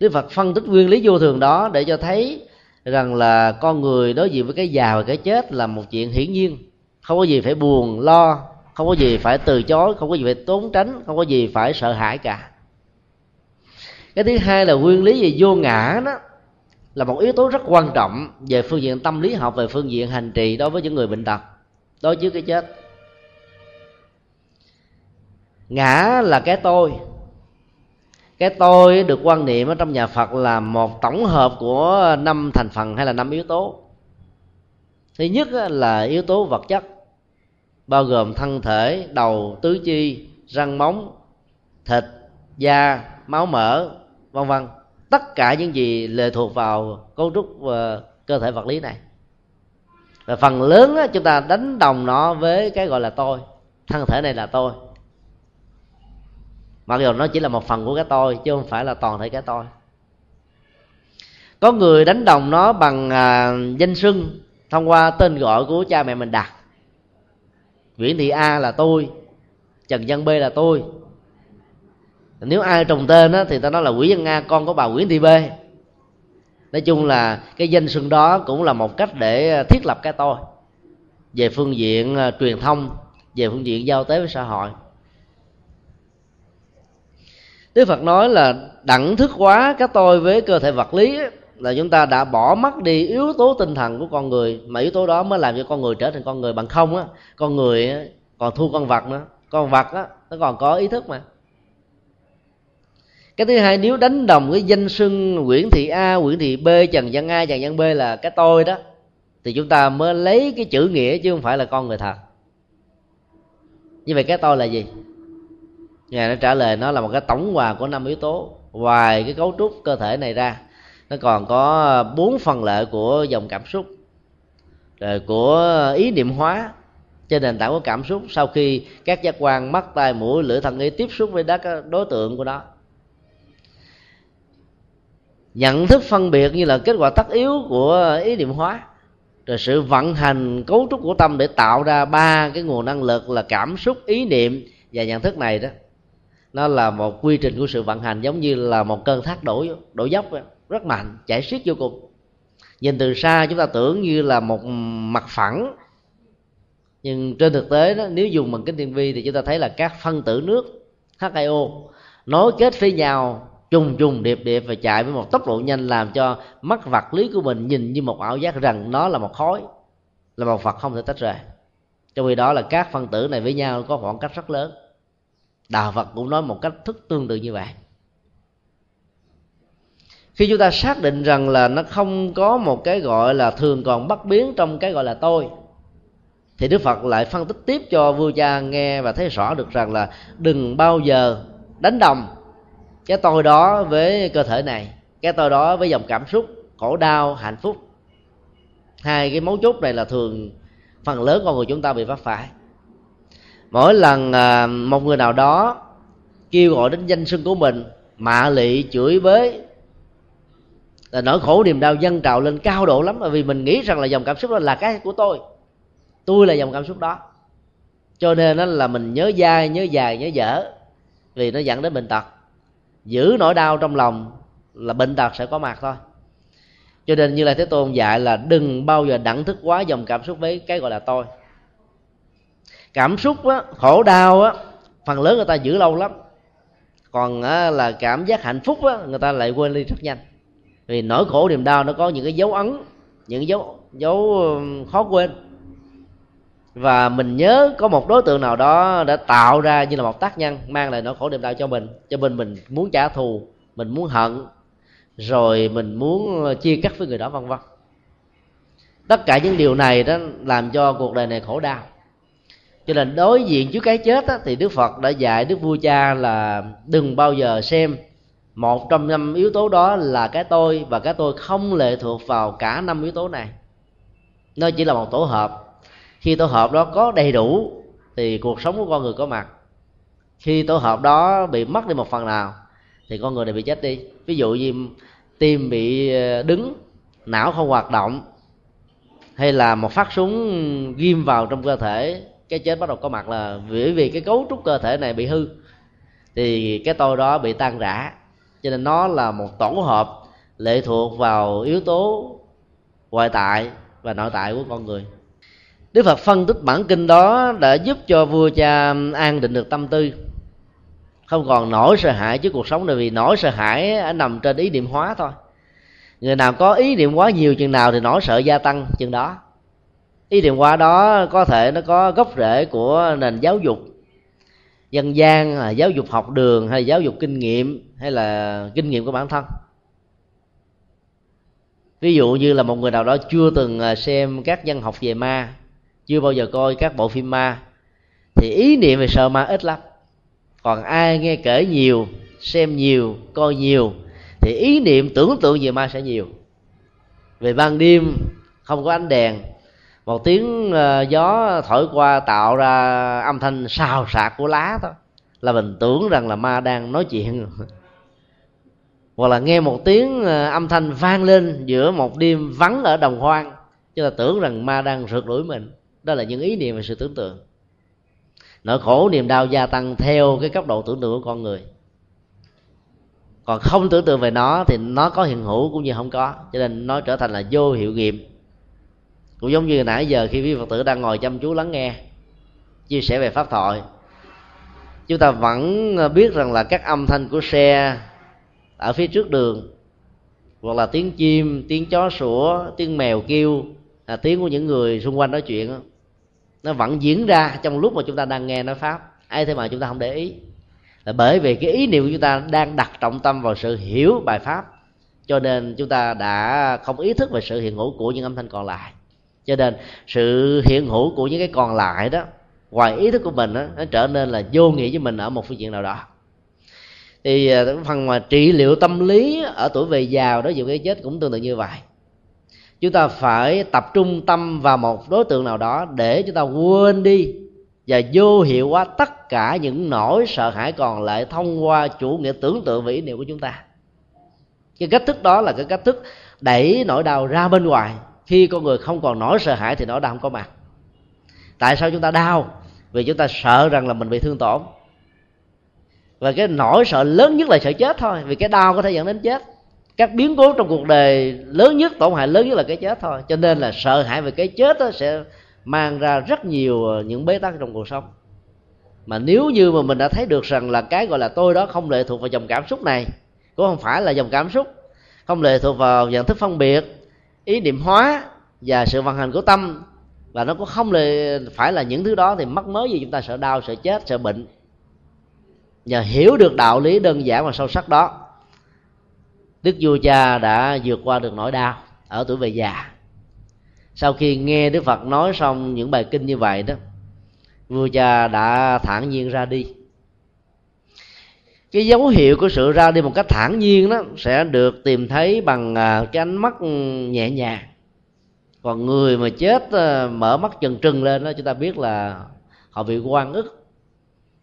Đức Phật phân tích nguyên lý vô thường đó để cho thấy rằng là con người đối diện với cái già và cái chết là một chuyện hiển nhiên. Không có gì phải buồn, lo không có gì phải từ chối, không có gì phải trốn tránh, không có gì phải sợ hãi cả. Cái thứ hai là nguyên lý về vô ngã đó là một yếu tố rất quan trọng về phương diện tâm lý học, về phương diện hành trì đối với những người bệnh tật, đối với cái chết. Ngã là cái tôi. Cái tôi được quan niệm ở trong nhà phật là một tổng hợp của năm thành phần hay là năm yếu tố. Thứ nhất là yếu tố vật chất bao gồm thân thể đầu tứ chi răng móng thịt da máu mỡ vân vân. Tất cả những gì lệ thuộc vào cấu trúc ờ, cơ thể vật lý này. Và phần lớn á, chúng ta đánh đồng nó với cái gọi là tôi. Thân thể này là tôi. Mặc dù nó chỉ là một phần của cái tôi chứ không phải là toàn thể cái tôi. Có người đánh đồng nó bằng à, danh xưng thông qua tên gọi của cha mẹ mình đặt nguyễn thị a là tôi trần văn b là tôi. Nếu ai trùng tên đó, thì ta nói là nguyễn văn a con của bà nguyễn thị b. Nói chung là cái danh xưng đó cũng là một cách để à, thiết lập cái tôi về phương diện uh, truyền thông về phương diện giao tế với xã hội. Đức Phật nói là đẳng thức hóa cái tôi với cơ thể vật lý là chúng ta đã bỏ mất đi yếu tố tinh thần của con người mà yếu tố đó mới làm cho con người trở thành con người bằng không á. Con người còn thua con vật nữa. Con vật á nó còn có ý thức mà. Cái thứ hai nếu đánh đồng cái danh xưng Nguyễn Thị A, Nguyễn Thị B, Trần Văn A, Trần Văn B là cái tôi đó thì chúng ta mới lấy cái chữ nghĩa chứ không phải là con người thật. Như vậy cái tôi là gì? Ngài nó trả lời nó là một cái tổng hòa của năm yếu tố. Ngoài cái cấu trúc cơ thể này ra nó còn có ờ, bốn phần lợi của dòng cảm xúc, rồi của ý niệm hóa trên nền tảng của cảm xúc, sau khi các giác quan mắt, tai, mũi, lưỡi, thân, ý tiếp xúc với các đối tượng của nó, nhận thức phân biệt như là kết quả tất yếu của ý niệm hóa, rồi sự vận hành, cấu trúc của tâm để tạo ra ba cái nguồn năng lực là cảm xúc, ý niệm và nhận thức này đó nó là một quy trình của sự vận hành giống như là một cơn thác đổ đổ dốc vậy rất mạnh, chảy xiết vô cùng. Nhìn từ xa chúng ta tưởng như là một mặt phẳng, nhưng trên thực tế đó, nếu dùng bằng kính thiên vi thì chúng ta thấy là các phân tử nước H2O nối kết với nhau, trùng trùng điệp điệp và chạy với một tốc độ nhanh làm cho mắt vật lý của mình nhìn như một ảo giác rằng nó là một khối, là một vật không thể tách rời. Trong khi đó là các phân tử này với nhau có khoảng cách rất lớn. Đạo phật cũng nói một cách thức tương tự như vậy khi chúng ta xác định rằng là nó không có một cái gọi là thường còn bất biến trong cái gọi là tôi, thì đức phật lại phân tích tiếp cho vua cha nghe và thấy rõ được rằng là đừng bao giờ đánh đồng cái tôi đó với cơ thể này, cái tôi đó với dòng cảm xúc, khổ đau, hạnh phúc. Hai cái mấu chốt này là thường phần lớn con người chúng ta bị vấp phải. Mỗi lần à, một người nào đó kêu gọi đến danh xưng của mình, mạ lị chửi bới là nỗi khổ niềm đau dâng trào lên cao độ lắm bởi vì mình nghĩ rằng là dòng cảm xúc đó là cái của tôi. Tôi là dòng cảm xúc đó. Cho nên đó là mình nhớ dai nhớ dài nhớ dở vì nó dẫn đến bệnh tật. Giữ nỗi đau trong lòng là bệnh tật sẽ có mặt thôi. Cho nên như là thế tôn dạy là đừng bao giờ đẳng thức quá dòng cảm xúc với cái gọi là tôi. Cảm xúc á, khổ đau á, phần lớn người ta giữ lâu lắm. Còn á, là cảm giác hạnh phúc á, người ta lại quên đi rất nhanh vì nỗi khổ niềm đau nó có những cái dấu ấn những dấu dấu um, khó quên. Và mình nhớ có một đối tượng nào đó đã tạo ra như là một tác nhân mang lại nỗi khổ niềm đau cho mình cho mình mình muốn trả thù mình muốn hận rồi mình muốn ờ, chia cắt với người đó vân vân. Tất cả những điều này đó làm cho cuộc đời này khổ đau. Cho nên đối diện trước cái chết đó, thì đức phật đã dạy đức vua cha là đừng bao giờ xem một trong năm yếu tố đó là cái tôi, và cái tôi không lệ thuộc vào cả năm yếu tố này. Nó chỉ là một tổ hợp. Khi tổ hợp đó có đầy đủ, thì cuộc sống của con người có mặt. Khi tổ hợp đó bị mất đi một phần nào, thì con người này bị chết đi. Ví dụ như tim bị ờ, đứng, não không hoạt động, hay là một phát súng ghim vào trong cơ thể, cái chết bắt đầu có mặt là bởi vì cái cấu trúc cơ thể này bị hư, thì cái tôi đó bị tan rã cho nên nó là một tổ hợp lệ thuộc vào yếu tố ngoại tại và nội tại của con người. Đức phật phân tích bản kinh đó đã giúp cho vua cha an định được tâm tư. Không còn nỗi sợ hãi trước cuộc sống này vì nỗi sợ hãi nằm trên ý niệm hóa thôi. Người nào có ý niệm quá nhiều chừng nào thì nỗi sợ gia tăng chừng đó. Ý niệm hóa đó có thể nó có gốc rễ của nền giáo dục dân gian là giáo dục học đường hay giáo dục kinh nghiệm hay là kinh nghiệm của bản thân? Ví dụ như là một người nào đó chưa từng à, xem các văn học về ma, chưa bao giờ coi các bộ phim ma, thì ý niệm về sợ ma ít lắm. Còn ai nghe kể nhiều, xem nhiều, coi nhiều, thì ý niệm tưởng tượng về ma sẽ nhiều. Về ban đêm không có ánh đèn một tiếng ờ, gió thổi qua tạo ra âm thanh xào xạc của lá thôi. Là mình tưởng rằng là ma đang nói chuyện. Hoặc là nghe một tiếng ờ, âm thanh vang lên giữa một đêm vắng ở đồng hoang. Chúng ta tưởng rằng ma đang rượt đuổi mình. Đó là những ý niệm về sự tưởng tượng. Nỗi khổ niềm đau gia tăng theo cái cấp độ tưởng tượng của con người. Còn không tưởng tượng về nó thì nó có hiện hữu cũng như không có. Cho nên nó trở thành là vô hiệu nghiệm cũng giống như nãy giờ khi quý phật tử đang ngồi chăm chú lắng nghe, chia sẻ về pháp thoại, chúng ta vẫn biết rằng là các âm thanh của xe ở phía trước đường, hoặc là tiếng chim, tiếng chó sủa, tiếng mèo kêu là tiếng của những người xung quanh nói chuyện nó vẫn diễn ra trong lúc mà chúng ta đang nghe nói pháp. Ai thế mà chúng ta không để ý? Là bởi vì cái ý niệm của chúng ta đang đặt trọng tâm vào sự hiểu bài pháp, cho nên chúng ta đã không ý thức về sự hiện hữu của những âm thanh còn lại cho nên sự hiện hữu của những cái còn lại đó ngoài ý thức của mình đó, nó trở nên là vô nghĩa với mình ở một phương diện nào đó. Thì à, phần mà trị liệu tâm lý ở tuổi về già đó dù cái chết cũng tương tự như vậy. Chúng ta phải tập trung tâm vào một đối tượng nào đó để chúng ta quên đi và vô hiệu hóa tất cả những nỗi sợ hãi còn lại thông qua chủ nghĩa tưởng tượng và ý niệm của chúng ta. Cái cách thức đó là cái cách thức đẩy nỗi đau ra bên ngoài khi con người không còn nỗi sợ hãi thì nỗi đau không có mặt. Tại sao chúng ta đau? Vì chúng ta sợ rằng là mình bị thương tổn. Và cái nỗi sợ lớn nhất là sợ chết thôi, vì cái đau có thể dẫn đến chết. Các biến cố trong cuộc đời lớn nhất, tổn hại lớn nhất là cái chết thôi. Cho nên là sợ hãi về cái chết đó sẽ mang ra rất nhiều ờ, những bế tắc trong cuộc sống. Mà nếu như mà mình đã thấy được rằng là cái gọi là tôi đó không lệ thuộc vào dòng cảm xúc này, cũng không phải là dòng cảm xúc, không lệ thuộc vào nhận thức phân biệt ý niệm hóa và sự vận hành của tâm. Và nó cũng không là phải là những thứ đó thì mắc mới gì chúng ta sợ đau, sợ chết, sợ bệnh. Nhờ hiểu được đạo lý đơn giản và sâu sắc đó, đức vua cha đã vượt qua được nỗi đau ở tuổi về già. Sau khi nghe đức phật nói xong những bài kinh như vậy đó, vua cha đã thản nhiên ra đi cái dấu hiệu của sự ra đi một cách thản nhiên đó sẽ được tìm thấy bằng à, cái ánh mắt nhẹ nhàng. Còn người mà chết à, mở mắt trừng trừng lên đó, chúng ta biết là họ bị quan ức,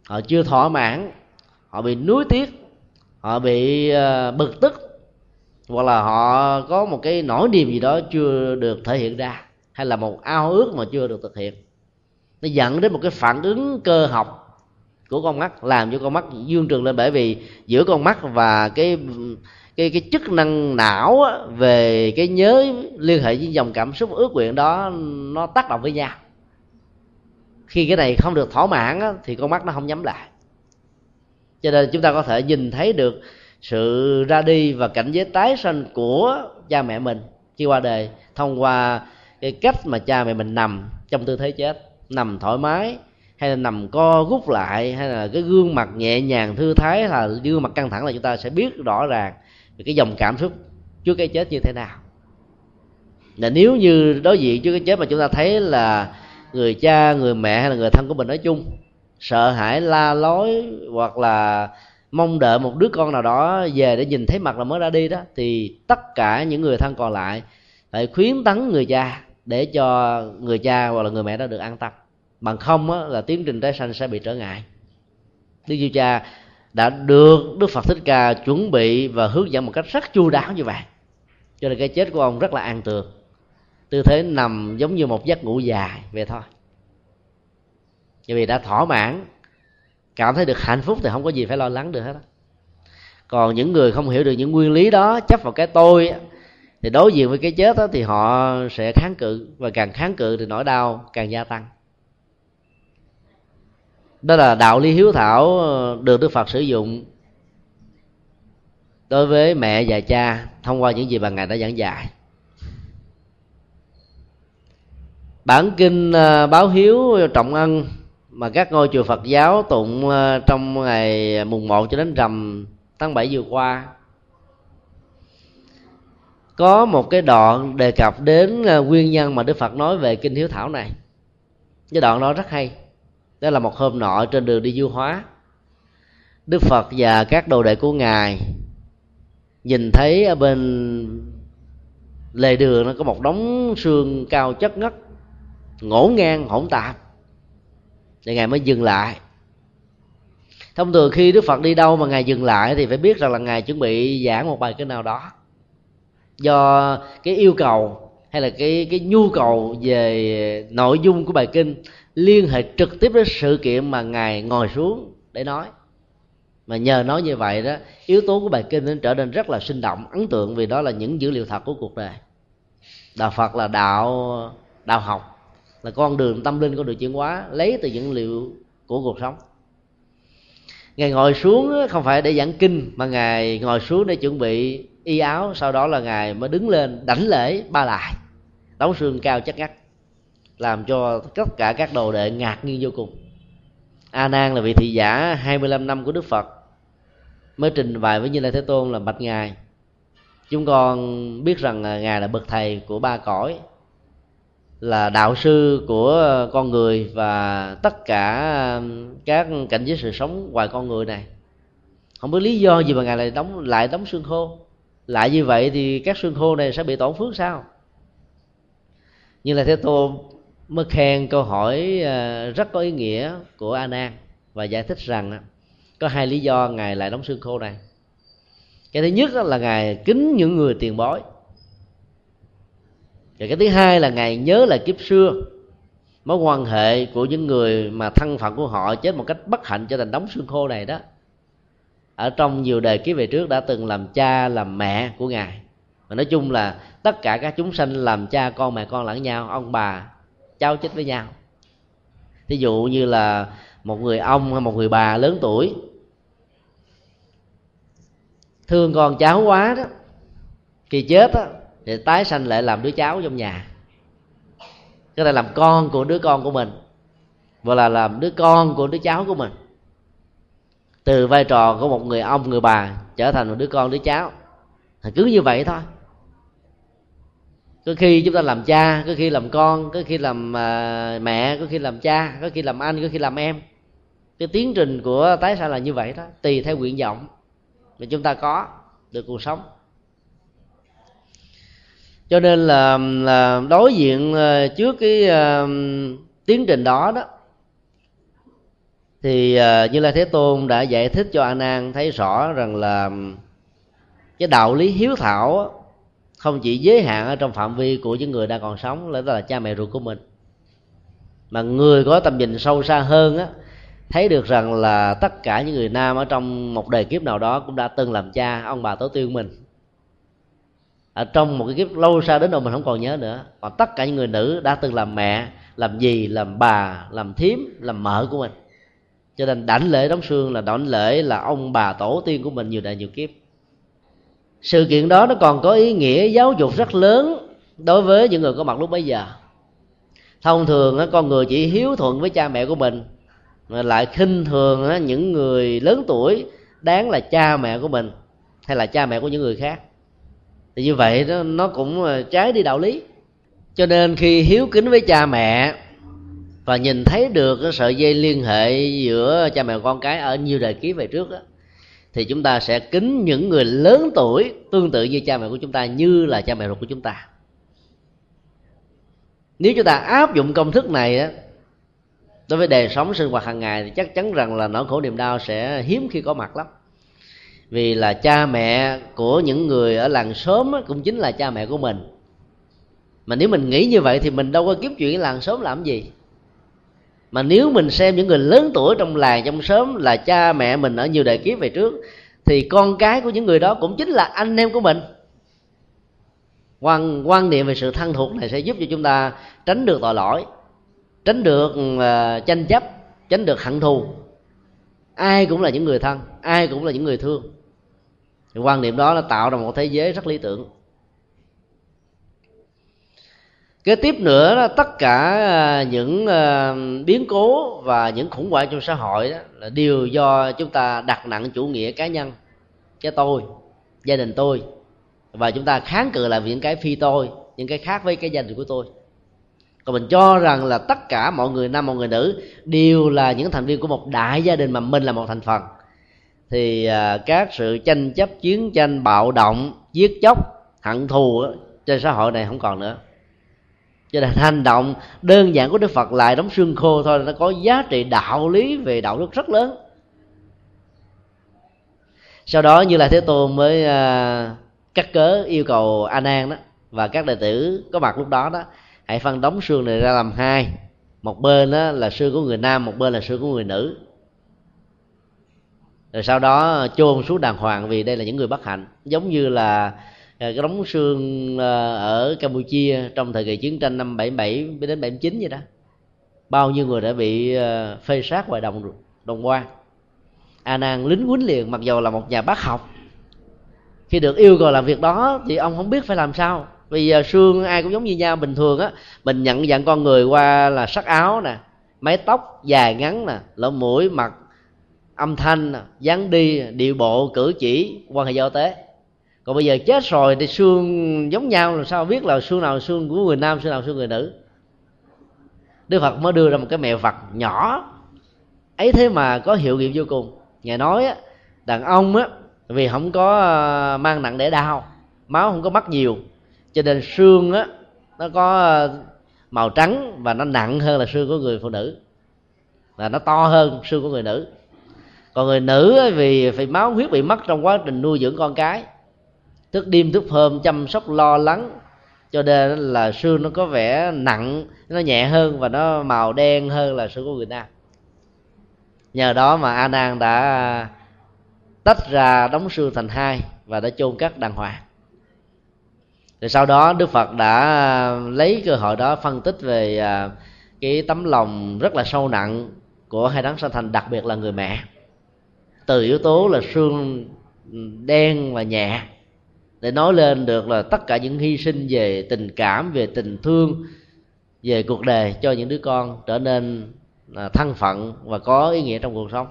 họ chưa thỏa mãn, họ bị nuối tiếc, họ bị à, bực tức, hoặc là họ có một cái nỗi niềm gì đó chưa được thể hiện ra, hay là một ao ước mà chưa được thực hiện. Nó dẫn đến một cái phản ứng cơ học của con mắt làm cho con mắt dương trường lên. Bởi vì giữa con mắt và cái cái cái chức năng não á, về cái nhớ liên hệ với dòng cảm xúc ước nguyện đó nó tác động với nhau. Khi cái này không được thỏa mãn á, thì con mắt nó không nhắm lại. Cho nên chúng ta có thể nhìn thấy được sự ra đi và cảnh giới tái sanh của cha mẹ mình khi qua đời thông qua cái cách mà cha mẹ mình nằm trong tư thế chết nằm thoải mái hay là nằm co rút lại, hay là cái gương mặt nhẹ nhàng, thư thái là gương mặt căng thẳng là chúng ta sẽ biết rõ ràng về cái dòng cảm xúc trước cái chết như thế nào. Là nếu như đối diện trước cái chết mà chúng ta thấy là người cha, người mẹ, hay là người thân của mình nói chung, sợ hãi, la lối, hoặc là mong đợi một đứa con nào đó về để nhìn thấy mặt là mới ra đi đó, thì tất cả những người thân còn lại phải khuyến tấn người cha để cho người cha hoặc là người mẹ đó được an tâm bằng không á, là tiến trình tái sanh sẽ bị trở ngại. Đức Diêu cha đã được đức phật thích ca chuẩn bị và hướng dẫn một cách rất chu đáo như vậy. Cho nên cái chết của ông rất là an tường. Tư thế nằm giống như một giấc ngủ dài về thôi. Bởi vì đã thỏa mãn cảm thấy được hạnh phúc thì không có gì phải lo lắng được hết đó. còn những người không hiểu được những nguyên lý đó chấp vào cái tôi thì đối diện với cái chết đó, thì họ sẽ kháng cự. Và càng kháng cự thì nỗi đau càng gia tăng đó là đạo lý hiếu thảo ờ, được đức phật sử dụng. Đối với mẹ và cha, thông qua những gì mà ngài đã giảng dạy. Bản kinh ờ, báo hiếu trọng ân mà các ngôi chùa Phật giáo tụng ờ, trong ngày mùng 1 cho đến rằm tháng 7 vừa qua, có một cái đoạn đề cập đến nguyên nhân mà Đức Phật nói về kinh hiếu thảo này. Cái đoạn đó rất hay đó là một hôm nọ trên đường đi du hóa. Đức phật và các đồ đệ của ngài nhìn thấy ở bên lề đường nó có một đống xương cao chất ngất ngổn ngang, hỗn tạp. Thì ngài mới dừng lại. Thông thường khi đức phật đi đâu mà ngài dừng lại thì phải biết rằng là ngài chuẩn bị giảng một bài kinh nào đó. Do cái yêu cầu hay là cái cái nhu cầu về nội dung của bài kinh liên hệ trực tiếp đến sự kiện mà ngài ngồi xuống để nói. Mà nhờ nói như vậy đó, yếu tố của bài kinh nó trở nên rất là sinh động, ấn tượng vì đó là những dữ liệu thật của cuộc đời. Đạo phật là đạo đạo học, là con đường tâm linh con đường chuyển hóa, lấy từ những liệu của cuộc sống. Ngài ngồi xuống không phải để giảng kinh, mà ngài ngồi xuống để chuẩn bị y áo, sau đó là ngài mới đứng lên đảnh lễ ba lại đóng xương cao chắc ngắt làm cho tất cả các đồ đệ ngạc nhiên vô cùng. A nan là vị thị giả 25 năm của đức phật, mới trình bày với như lai thế tôn là bạch ngài. Chúng con biết rằng à, ngài là bậc thầy của ba cõi, là đạo sư của con người và tất cả các cảnh giới sự sống ngoài con người này. Không biết lý do gì mà ngài lại đóng lại đóng xương khô. Lại như vậy thì các xương khô này sẽ bị tổn phước sao? Như là thế tôn mới khen câu hỏi ờ, rất có ý nghĩa của a nan và giải thích rằng có hai lý do ngài lại đóng xương khô này. Cái thứ nhất là ngài kính những người tiền bối. Và cái thứ hai là ngài nhớ lại kiếp xưa, mối quan hệ của những người mà thân phận của họ chết một cách bất hạnh cho thành đóng xương khô này đó. Ở trong nhiều đời kiếp về trước đã từng làm cha, làm mẹ của ngài. Và nói chung là tất cả các chúng sanh làm cha con, mẹ con lẫn nhau, ông bà cháu chết với nhau. Thí dụ như là một người ông hay một người bà lớn tuổi, thương con cháu quá đó, khi chết á, thì tái sanh lại làm đứa cháu trong nhà. Cái này làm con của đứa con của mình và là làm đứa con của đứa cháu của mình. Từ vai trò của một người ông, người bà trở thành một đứa con, đứa cháu. Thì cứ như vậy thôi có khi chúng ta làm cha có khi làm con có khi làm à, mẹ có khi làm cha có khi làm anh có khi làm em. Cái tiến trình của tái sanh là như vậy đó tùy theo nguyện vọng mà chúng ta có được cuộc sống. Cho nên là, là đối diện à, trước cái uh, tiến trình đó đó thì uh, như lai thế tôn đã giải thích cho a nan thấy rõ rằng là cái đạo lý hiếu thảo không chỉ giới hạn ở trong phạm vi của những người đang còn sống đó là cha mẹ ruột của mình. Mà người có tầm nhìn sâu xa hơn á, thấy được rằng là tất cả những người nam ở trong một đời kiếp nào đó cũng đã từng làm cha, ông bà tổ tiên mình. Ở trong một cái kiếp lâu xa đến đâu mình không còn nhớ nữa. Còn tất cả những người nữ đã từng làm mẹ, làm gì làm bà, làm thím, làm mợ của mình. Cho nên đảnh lễ đóng xương là đảnh lễ là ông bà tổ tiên của mình nhiều đời nhiều kiếp sự kiện đó nó còn có ý nghĩa giáo dục rất lớn đối với những người có mặt lúc bấy giờ. Thông thường con người chỉ hiếu thuận với cha mẹ của mình mà lại khinh thường những người lớn tuổi đáng là cha mẹ của mình hay là cha mẹ của những người khác. Thì như vậy đó nó cũng ờ, trái đi đạo lý. Cho nên khi hiếu kính với cha mẹ và nhìn thấy được cái sợi dây liên hệ giữa cha mẹ con cái ở nhiều đời ký về trước đó, thì chúng ta sẽ kính những người lớn tuổi tương tự như cha mẹ của chúng ta, như là cha mẹ ruột của chúng ta. Nếu chúng ta áp dụng công thức này đó đối với đời sống sinh hoạt hàng ngày thì chắc chắn rằng là nỗi khổ niềm đau sẽ hiếm khi có mặt lắm. Vì là cha mẹ của những người ở làng xóm cũng chính là cha mẹ của mình. Mà nếu mình nghĩ như vậy thì mình đâu có kiếm chuyện làng xóm làm gì mà nếu mình xem những người lớn tuổi trong làng trong xóm là cha mẹ mình ở nhiều đời kiếp về trước thì con cái của những người đó cũng chính là anh em của mình. Quan quan niệm về sự thân thuộc này sẽ giúp cho chúng ta tránh được tội lỗi tránh được uh, tranh chấp tránh được hận thù. Ai cũng là những người thân ai cũng là những người thương. Thì quan niệm đó nó tạo ra một thế giới rất lý tưởng kế tiếp nữa là tất cả à, những à, biến cố và những khủng hoảng trong xã hội đó là đều do chúng ta đặt nặng chủ nghĩa cá nhân cái tôi, gia đình tôi. Và chúng ta kháng cự lại những cái phi tôi, những cái khác với cái gia đình của tôi. Còn mình cho rằng là tất cả mọi người nam, mọi người nữ đều là những thành viên của một đại gia đình mà mình là một thành phần. Thì à, các sự tranh chấp, chiến tranh, bạo động, giết chóc, hận thù trên xã hội này không còn nữa cho nên hành động đơn giản của đức phật lại đóng xương khô thôi nó có giá trị đạo lý về đạo đức rất lớn. Sau đó như là thế tôn mới uh, cắt cớ yêu cầu a nan đó và các đệ tử có mặt lúc đó đó hãy phân đóng xương này ra làm hai. Một bên đó là xương của người nam một bên là xương của người nữ. Rồi sau đó chôn xuống đàng hoàng vì đây là những người bất hạnh. Giống như là Ờ, cái đóng xương ờ, ở Campuchia trong thời kỳ chiến tranh năm 77 đến 79 vậy đó. Bao nhiêu người đã bị ờ, phê sát ngoài đồng đồng quan a nan lính quýnh liền, mặc dù là một nhà bác học. Khi được yêu cầu làm việc đó thì ông không biết phải làm sao. Vì giờ xương ai cũng giống như nhau, bình thường á, mình nhận dạng con người qua là sắc áo nè, mái tóc dài ngắn nè, lỗ mũi, mặt âm thanh nè, dáng đi, điệu bộ, cử chỉ, quan hệ giao tế còn bây giờ chết rồi thì xương giống nhau làm sao biết là xương nào xương của người nam xương nào xương người nữ? Đức phật mới đưa ra một cái mẹo vặt nhỏ. Ấy thế mà có hiệu nghiệm vô cùng. Ngài nói á, đàn ông á vì không có ờ, mang nặng để đau máu không có mất nhiều cho nên xương á nó có ờ, màu trắng và nó nặng hơn là xương của người phụ nữ. Là nó to hơn xương của người nữ. Còn người nữ vì phải máu huyết bị mất trong quá trình nuôi dưỡng con cái thức đêm thức hôm chăm sóc lo lắng. Cho nên là xương nó có vẻ nặng, nó nhẹ hơn và nó màu đen hơn là xương của người nam nhờ đó mà a nan đã tách ra đóng xương thành hai và đã chôn cất đàng hoàng. Rồi sau đó đức phật đã lấy cơ hội đó phân tích về à, cái tấm lòng rất là sâu nặng của hai đấng sanh thành, đặc biệt là người mẹ. Từ yếu tố là xương đen và nhẹ để nói lên được là tất cả những hy sinh về tình cảm về tình thương về cuộc đời cho những đứa con trở nên là thân phận và có ý nghĩa trong cuộc sống.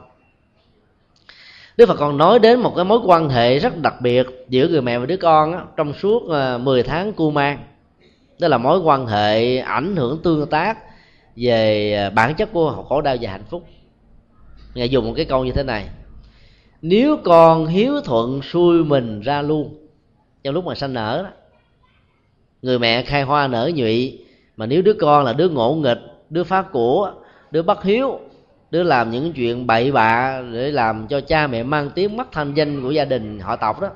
Đức Phật còn nói đến một cái mối quan hệ rất đặc biệt giữa người mẹ và đứa con đó, trong suốt à, 10 tháng cu mang. Đó là mối quan hệ ảnh hưởng tương tác về à, bản chất của khổ đau và hạnh phúc. Ngài dùng một cái câu như thế này. Nếu con hiếu thuận xuôi mình ra luôn trong lúc mà sanh nở đó người mẹ khai hoa nở nhụy mà nếu đứa con là đứa ngộ nghịch đứa phá của đứa bất hiếu đứa làm những chuyện bậy bạ để làm cho cha mẹ mang tiếng mất thanh danh của gia đình họ tộc đó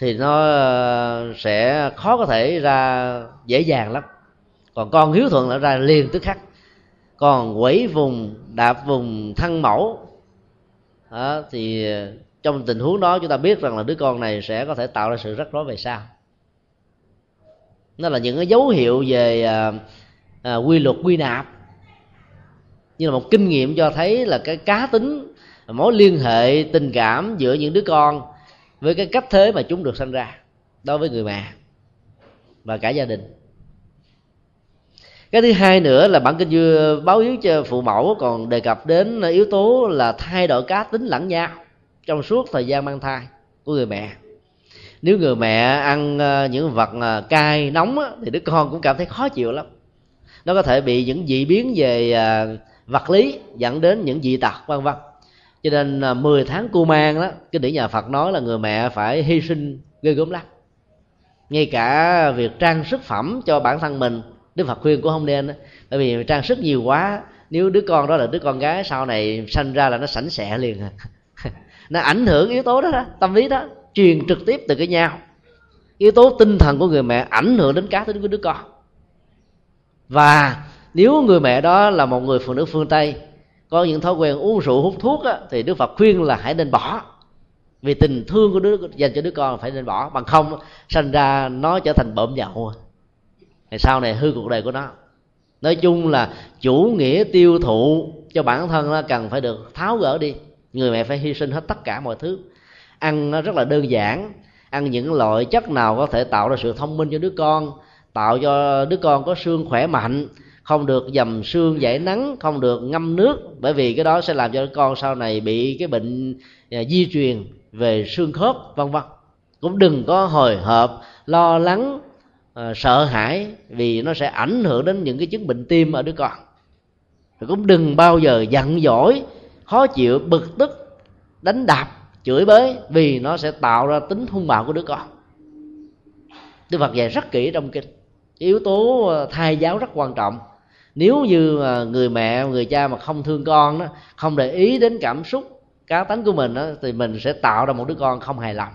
thì nó ờ, sẽ khó có thể ra dễ dàng lắm. Còn con hiếu thuận là ra liền tức khắc. Còn quẩy vùng đạp vùng thân mẫu đó, thì trong tình huống đó chúng ta biết rằng là đứa con này sẽ có thể tạo ra sự rắc rối về sau. Nó là những cái dấu hiệu về à, à, quy luật quy nạp. Như là một kinh nghiệm cho thấy là cái cá tính mối liên hệ tình cảm giữa những đứa con với cái cách thế mà chúng được sinh ra đối với người mẹ và cả gia đình. Cái thứ hai nữa là bản kinh dư báo yếu cho phụ mẫu còn đề cập đến yếu tố là thay đổi cá tính lẫn nhau trong suốt thời gian mang thai của người mẹ. Nếu người mẹ ăn ờ, những vật ờ, cay nóng thì đứa con cũng cảm thấy khó chịu lắm. Nó có thể bị những dị biến về ờ, vật lý dẫn đến những dị tật, vân vân. Cho nên 10 tháng cu mang đó, cái điển nhà Phật nói là người mẹ phải hy sinh ghê gớm lắm. Ngay cả việc trang sức phẩm cho bản thân mình, Đức Phật khuyên cũng không nên đó. bởi vì trang sức nhiều quá, nếu đứa con đó là đứa con gái, sau này sanh ra là nó sảnh sẻ liền à nó ảnh hưởng yếu tố đó, đó tâm lý đó truyền trực tiếp từ cái nhau. Yếu tố tinh thần của người mẹ ảnh hưởng đến cá tính của đứa con. Và nếu người mẹ đó là một người phụ nữ phương tây có những thói quen uống rượu hút thuốc á, thì đức phật khuyên là hãy nên bỏ. Vì tình thương của đứa dành cho đứa con phải nên bỏ bằng không sinh ra nó trở thành bợm nhậu. Thì sau này hư cuộc đời của nó. Nói chung là chủ nghĩa tiêu thụ cho bản thân nó cần phải được tháo gỡ đi người mẹ phải hy sinh hết tất cả mọi thứ. Ăn nó rất là đơn giản. Ăn những loại chất nào có thể tạo ra sự thông minh cho đứa con tạo cho đứa con có xương khỏe mạnh. Không được dầm xương giải nắng không được ngâm nước bởi vì cái đó sẽ làm cho đứa con sau này bị cái bệnh à, di truyền về xương khớp vân vân. Cũng đừng có hồi hộp lo lắng uh, sợ hãi vì nó sẽ ảnh hưởng đến những cái chứng bệnh tim ở đứa con. Rồi cũng đừng bao giờ giận dỗi khó chịu bực tức đánh đạp chửi bới vì nó sẽ tạo ra tính hung bạo của đứa con. Đức Phật dạy rất kỹ trong kinh. Yếu tố ờ, thai giáo rất quan trọng. Nếu như người mẹ người cha mà không thương con đó không để ý đến cảm xúc cá tánh của mình đó, thì mình sẽ tạo ra một đứa con không hài lòng.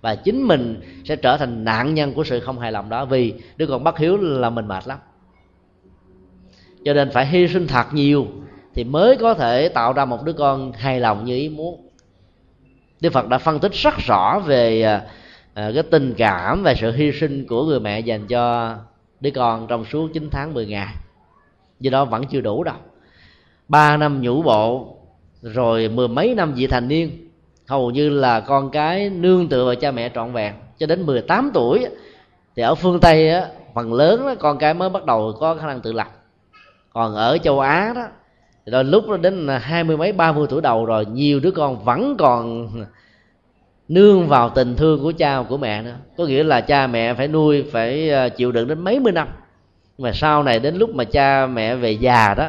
Và chính mình sẽ trở thành nạn nhân của sự không hài lòng đó vì đứa con bất hiếu là mình mệt lắm. Cho nên phải hy sinh thật nhiều thì mới có thể tạo ra một đứa con hài lòng như ý muốn. Đức Phật đã phân tích rất rõ về à, à, cái tình cảm và sự hy sinh của người mẹ dành cho đứa con trong suốt 9 tháng 10 ngày. Do đó vẫn chưa đủ đâu. Ba năm nhũ bộ rồi mười mấy năm vị thành niên hầu như là con cái nương tựa vào cha mẹ trọn vẹn. Cho đến 18 tuổi thì ở phương tây á, phần lớn đó, con cái mới bắt đầu có khả năng tự lập. Còn ở châu á đó rồi lúc đó đến hai mươi mấy, ba mươi tuổi đầu rồi, nhiều đứa con vẫn còn nương vào tình thương của cha, của mẹ nữa. Có nghĩa là cha mẹ phải nuôi, phải ờ, chịu đựng đến mấy mươi năm. Mà sau này đến lúc mà cha mẹ về già đó,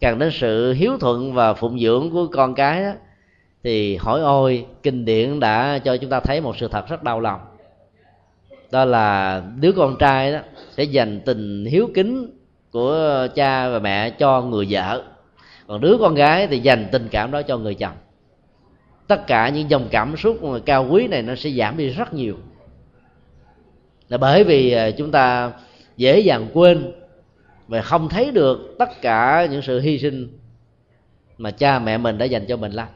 càng đến sự hiếu thuận và phụng dưỡng của con cái đó, thì hỏi ôi, kinh điển đã cho chúng ta thấy một sự thật rất đau lòng. Đó là đứa con trai đó sẽ dành tình hiếu kính của cha và mẹ cho người vợ còn đứa con gái thì dành tình cảm đó cho người chồng. Tất cả những dòng cảm xúc cao quý này nó sẽ giảm đi rất nhiều. Là bởi vì à, chúng ta dễ dàng quên và không thấy được tất cả những sự hy sinh mà cha mẹ mình đã dành cho mình lắm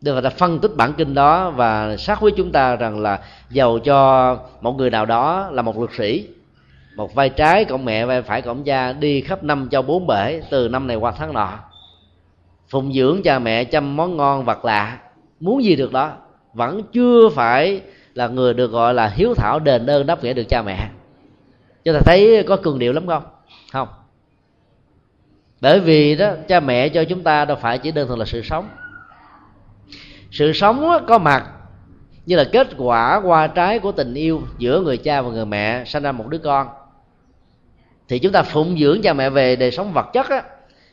Đức Phật đã phân tích bản kinh đó và xác với chúng ta rằng là giàu cho một người nào đó là một luật sĩ một vai trái cộng mẹ vai phải cộng cha đi khắp năm cho bốn bể, từ năm này qua tháng nọ. Phụng dưỡng cha mẹ chăm món ngon, vật lạ. Muốn gì được đó, vẫn chưa phải là người được gọi là hiếu thảo, đền ơn đáp nghĩa được cha mẹ. Chúng ta thấy có cường điệu lắm không? Không. Bởi vì đó, cha mẹ cho chúng ta đâu phải chỉ đơn thuần là sự sống. Sự sống có mặt như là kết quả qua trái của tình yêu giữa người cha và người mẹ sinh ra một đứa con thì chúng ta phụng dưỡng cha mẹ về đời sống vật chất á,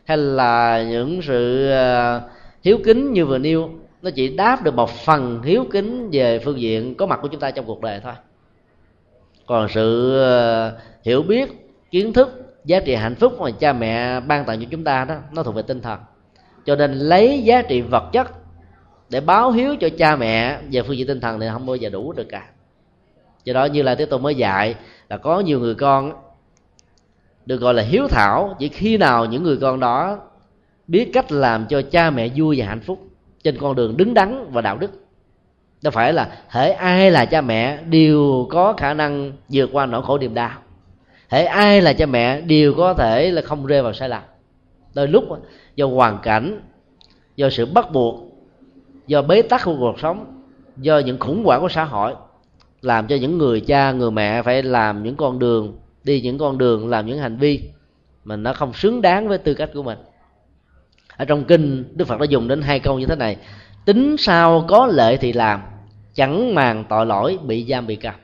hay là những sự ờ, hiếu kính như vừa nêu nó chỉ đáp được một phần hiếu kính về phương diện có mặt của chúng ta trong cuộc đời thôi. Còn sự ờ, hiểu biết kiến thức giá trị hạnh phúc mà cha mẹ ban tặng cho chúng ta đó nó thuộc về tinh thần. Cho nên lấy giá trị vật chất để báo hiếu cho cha mẹ về phương diện tinh thần thì không bao giờ đủ được cả. Do đó như là thế tôi mới dạy là có nhiều người con được gọi là hiếu thảo, chỉ khi nào những người con đó biết cách làm cho cha mẹ vui và hạnh phúc trên con đường đứng đắn và đạo đức. Đâu phải là hễ ai là cha mẹ đều có khả năng vượt qua nỗi khổ niềm đau. Hễ ai là cha mẹ đều có thể là không rơi vào sai lầm. Đôi lúc do hoàn cảnh, do sự bắt buộc, do bế tắc của cuộc sống, do những khủng hoảng của xã hội, làm cho những người cha, người mẹ phải làm những con đường đi những con đường, làm những hành vi mà nó không xứng đáng với tư cách của mình. Ở trong kinh, đức phật đã dùng đến hai câu như thế này. Tính sao có lệ thì làm, chẳng màng tội lỗi, bị giam, bị cầm.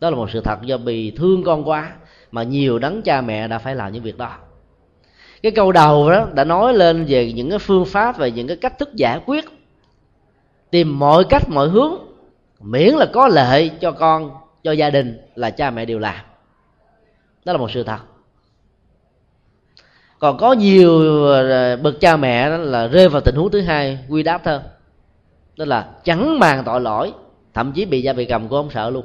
Đó là một sự thật do vì thương con quá mà nhiều đấng cha mẹ đã phải làm những việc đó. Cái câu đầu đó đã nói lên về những cái phương pháp và những cái cách thức giải quyết, tìm mọi cách, mọi hướng, miễn là có lợi cho con, cho gia đình là cha mẹ đều làm đó là một sự thật. Còn có nhiều ờ, bậc cha mẹ đó là rơi vào tình huống thứ hai, quy đáp hơn đó là chẳng màng tội lỗi, thậm chí bị gia bị cầm cũng không sợ luôn.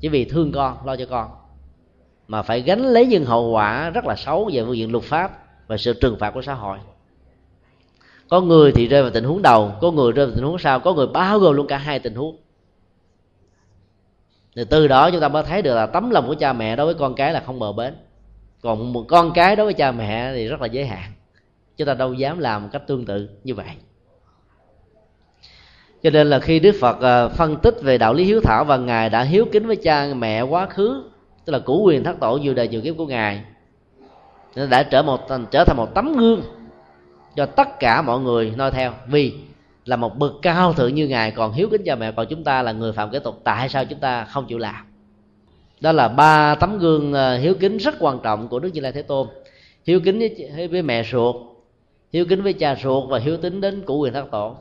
Chỉ vì thương con, lo cho con. Mà phải gánh lấy những hậu quả rất là xấu về phương diện luật pháp và sự trừng phạt của xã hội. Có người thì rơi vào tình huống đầu, có người rơi vào tình huống sau, có người bao gồm luôn cả hai tình huống thì từ đó chúng ta mới thấy được là tấm lòng của cha mẹ đối với con cái là không bờ bến. Còn một con cái đối với cha mẹ thì rất là giới hạn chúng ta đâu dám làm một cách tương tự như vậy. Cho nên là khi đức phật ờ, phân tích về đạo lý hiếu thảo và ngài đã hiếu kính với cha mẹ quá khứ, tức là cũ quyền thất tổ nhiều đời nhiều kiếp của ngài, nên đã trở một trở thành một tấm gương cho tất cả mọi người noi theo. Vì là một bậc cao thượng như ngài còn hiếu kính cha mẹ còn chúng ta là người phạm kế tục tại sao chúng ta không chịu làm? Đó là ba tấm gương ờ, hiếu kính rất quan trọng của đức như lai thế tôn. Hiếu kính với, với mẹ ruột hiếu kính với cha ruột và hiếu tính đến cụ quyền thác tổ.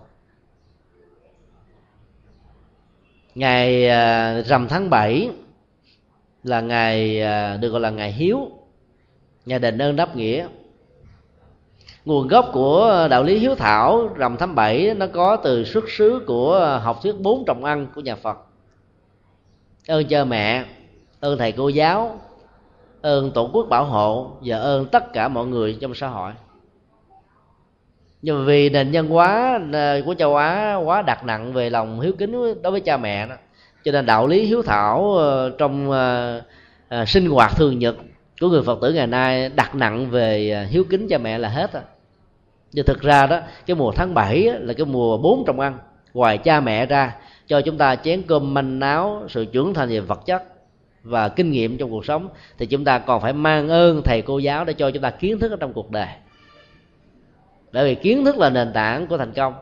Ngày ờ, rằm tháng 7 là ngày ờ, được gọi là ngày hiếu nhà đền ơn đáp nghĩa nguồn gốc của đạo lý hiếu thảo rằm tháng bảy nó có từ xuất xứ của học thuyết bốn trọng ăn của nhà phật. Ơn cha mẹ, ơn thầy cô giáo, ơn tổ quốc bảo hộ và ơn tất cả mọi người trong xã hội. Nhưng vì nền nhân hóa của châu á quá đặt nặng về lòng hiếu kính đối với cha mẹ đó, cho nên đạo lý hiếu thảo ờ, trong ờ, ờ, sinh hoạt thường nhật của người phật tử ngày nay đặt nặng về hiếu kính cha mẹ là hết rồi nhưng thực ra đó, cái mùa tháng 7 là cái mùa bốn trong ăn. Ngoài cha mẹ ra, cho chúng ta chén cơm manh áo sự trưởng thành về vật chất và kinh nghiệm trong cuộc sống, thì chúng ta còn phải mang ơn thầy cô giáo để cho chúng ta kiến thức ở trong cuộc đời. Bởi vì kiến thức là nền tảng của thành công.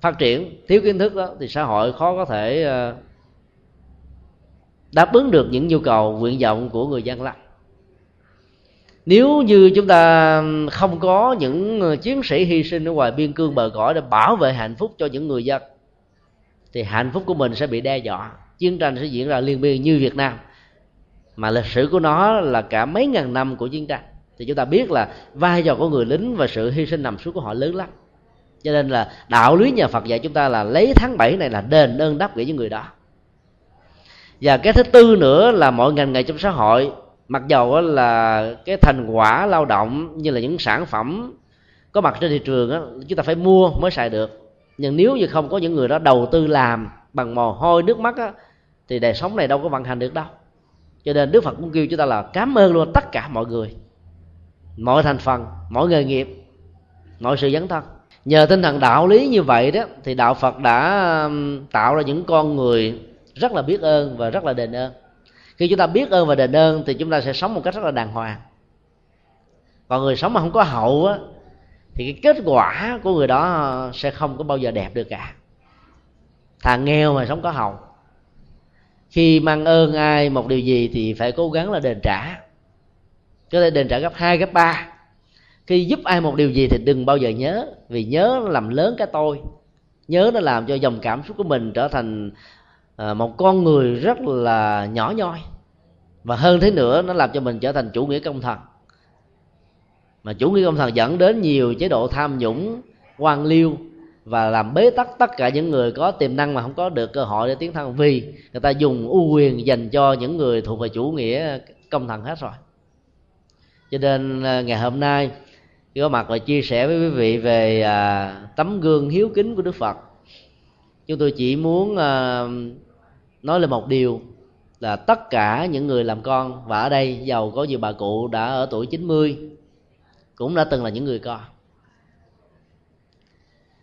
Phát triển, thiếu kiến thức đó, thì xã hội khó có thể ờ, đáp ứng được những nhu cầu nguyện vọng của người dân lắm nếu như chúng ta không có những ờ, chiến sĩ hy sinh ở ngoài biên cương bờ cõi để bảo vệ hạnh phúc cho những người dân, thì hạnh phúc của mình sẽ bị đe dọa. Chiến tranh sẽ diễn ra liên miên như việt nam. Mà lịch sử của nó là cả mấy ngàn năm của chiến tranh. Thì chúng ta biết là vai trò của người lính và sự hy sinh nằm suốt của họ lớn lắm. Cho nên là đạo lý nhà Phật dạy chúng ta là lấy tháng 7 này là đền ơn đáp nghĩa với người đó. Và cái thứ tư nữa là mọi ngành nghề trong xã hội mặc dầu là cái thành quả lao động như là những sản phẩm có mặt trên thị trường đó, chúng ta phải mua mới xài được. Nhưng nếu như không có những người đó đầu tư làm bằng mồ hôi nước mắt đó, thì đời sống này đâu có vận hành được đâu. Cho nên đức phật cũng kêu chúng ta là cảm ơn luôn tất cả mọi người mọi thành phần mọi nghề nghiệp mọi sự dấn thân. Nhờ tinh thần đạo lý như vậy đó thì đạo phật đã tạo ra những con người rất là biết ơn và rất là đền ơn khi chúng ta biết ơn và đền ơn, thì chúng ta sẽ sống một cách rất là đàng hoàng. Còn người sống mà không có hậu á, thì cái kết quả của người đó sẽ không có bao giờ đẹp được cả. Thằng nghèo mà sống có hậu. Khi mang ơn ai một điều gì thì phải cố gắng là đền trả. Có thể đền trả gấp hai, gấp ba. Khi giúp ai một điều gì thì đừng bao giờ nhớ, vì nhớ nó làm lớn cái tôi. Nhớ nó làm cho dòng cảm xúc của mình trở thành à, một con người rất là nhỏ nhoi. Và hơn thế nữa nó làm cho mình trở thành chủ nghĩa công thần. Mà chủ nghĩa công thần dẫn đến nhiều chế độ tham nhũng quan liêu và làm bế tắc tất cả những người có tiềm năng mà không có được cơ hội để tiến thân. Vì người ta dùng ưu quyền dành cho những người thuộc về chủ nghĩa công thần hết rồi. Cho nên à, ngày hôm nay có mặt và chia sẻ với quý vị về à, tấm gương hiếu kính của đức phật. Chúng tôi chỉ muốn à, nói lên một điều là tất cả những người làm con và ở đây giàu có nhiều bà cụ đã ở tuổi 90 cũng đã từng là những người con.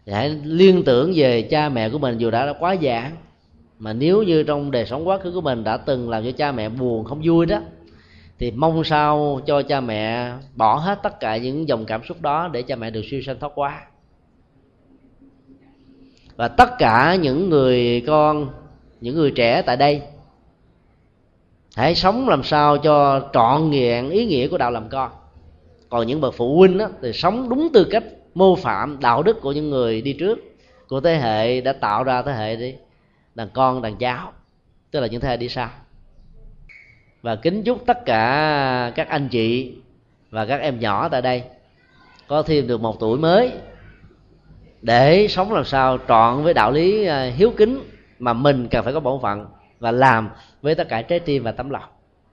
Hãy liên tưởng về cha mẹ của mình dù đã, đã quá già mà nếu như trong đời sống quá khứ của mình đã từng làm cho cha mẹ buồn không vui đó thì mong sao cho cha mẹ bỏ hết tất cả những dòng cảm xúc đó để cha mẹ được siêu sanh thoát quá và tất cả những người con những người trẻ tại đây. Hãy sống làm sao cho trọn vẹn ý nghĩa của đạo làm con. Còn những bậc phụ huynh đó, thì sống đúng tư cách mô phạm đạo đức của những người đi trước của thế hệ đã tạo ra thế hệ đi đàn con đàn cháu tức là những thế hệ đi sau. Và kính chúc tất cả các anh chị và các em nhỏ tại đây có thêm được một tuổi mới để sống làm sao trọn với đạo lý à, hiếu kính mà mình cần phải có bổn phận và làm với tất cả trái tim và tấm lòng.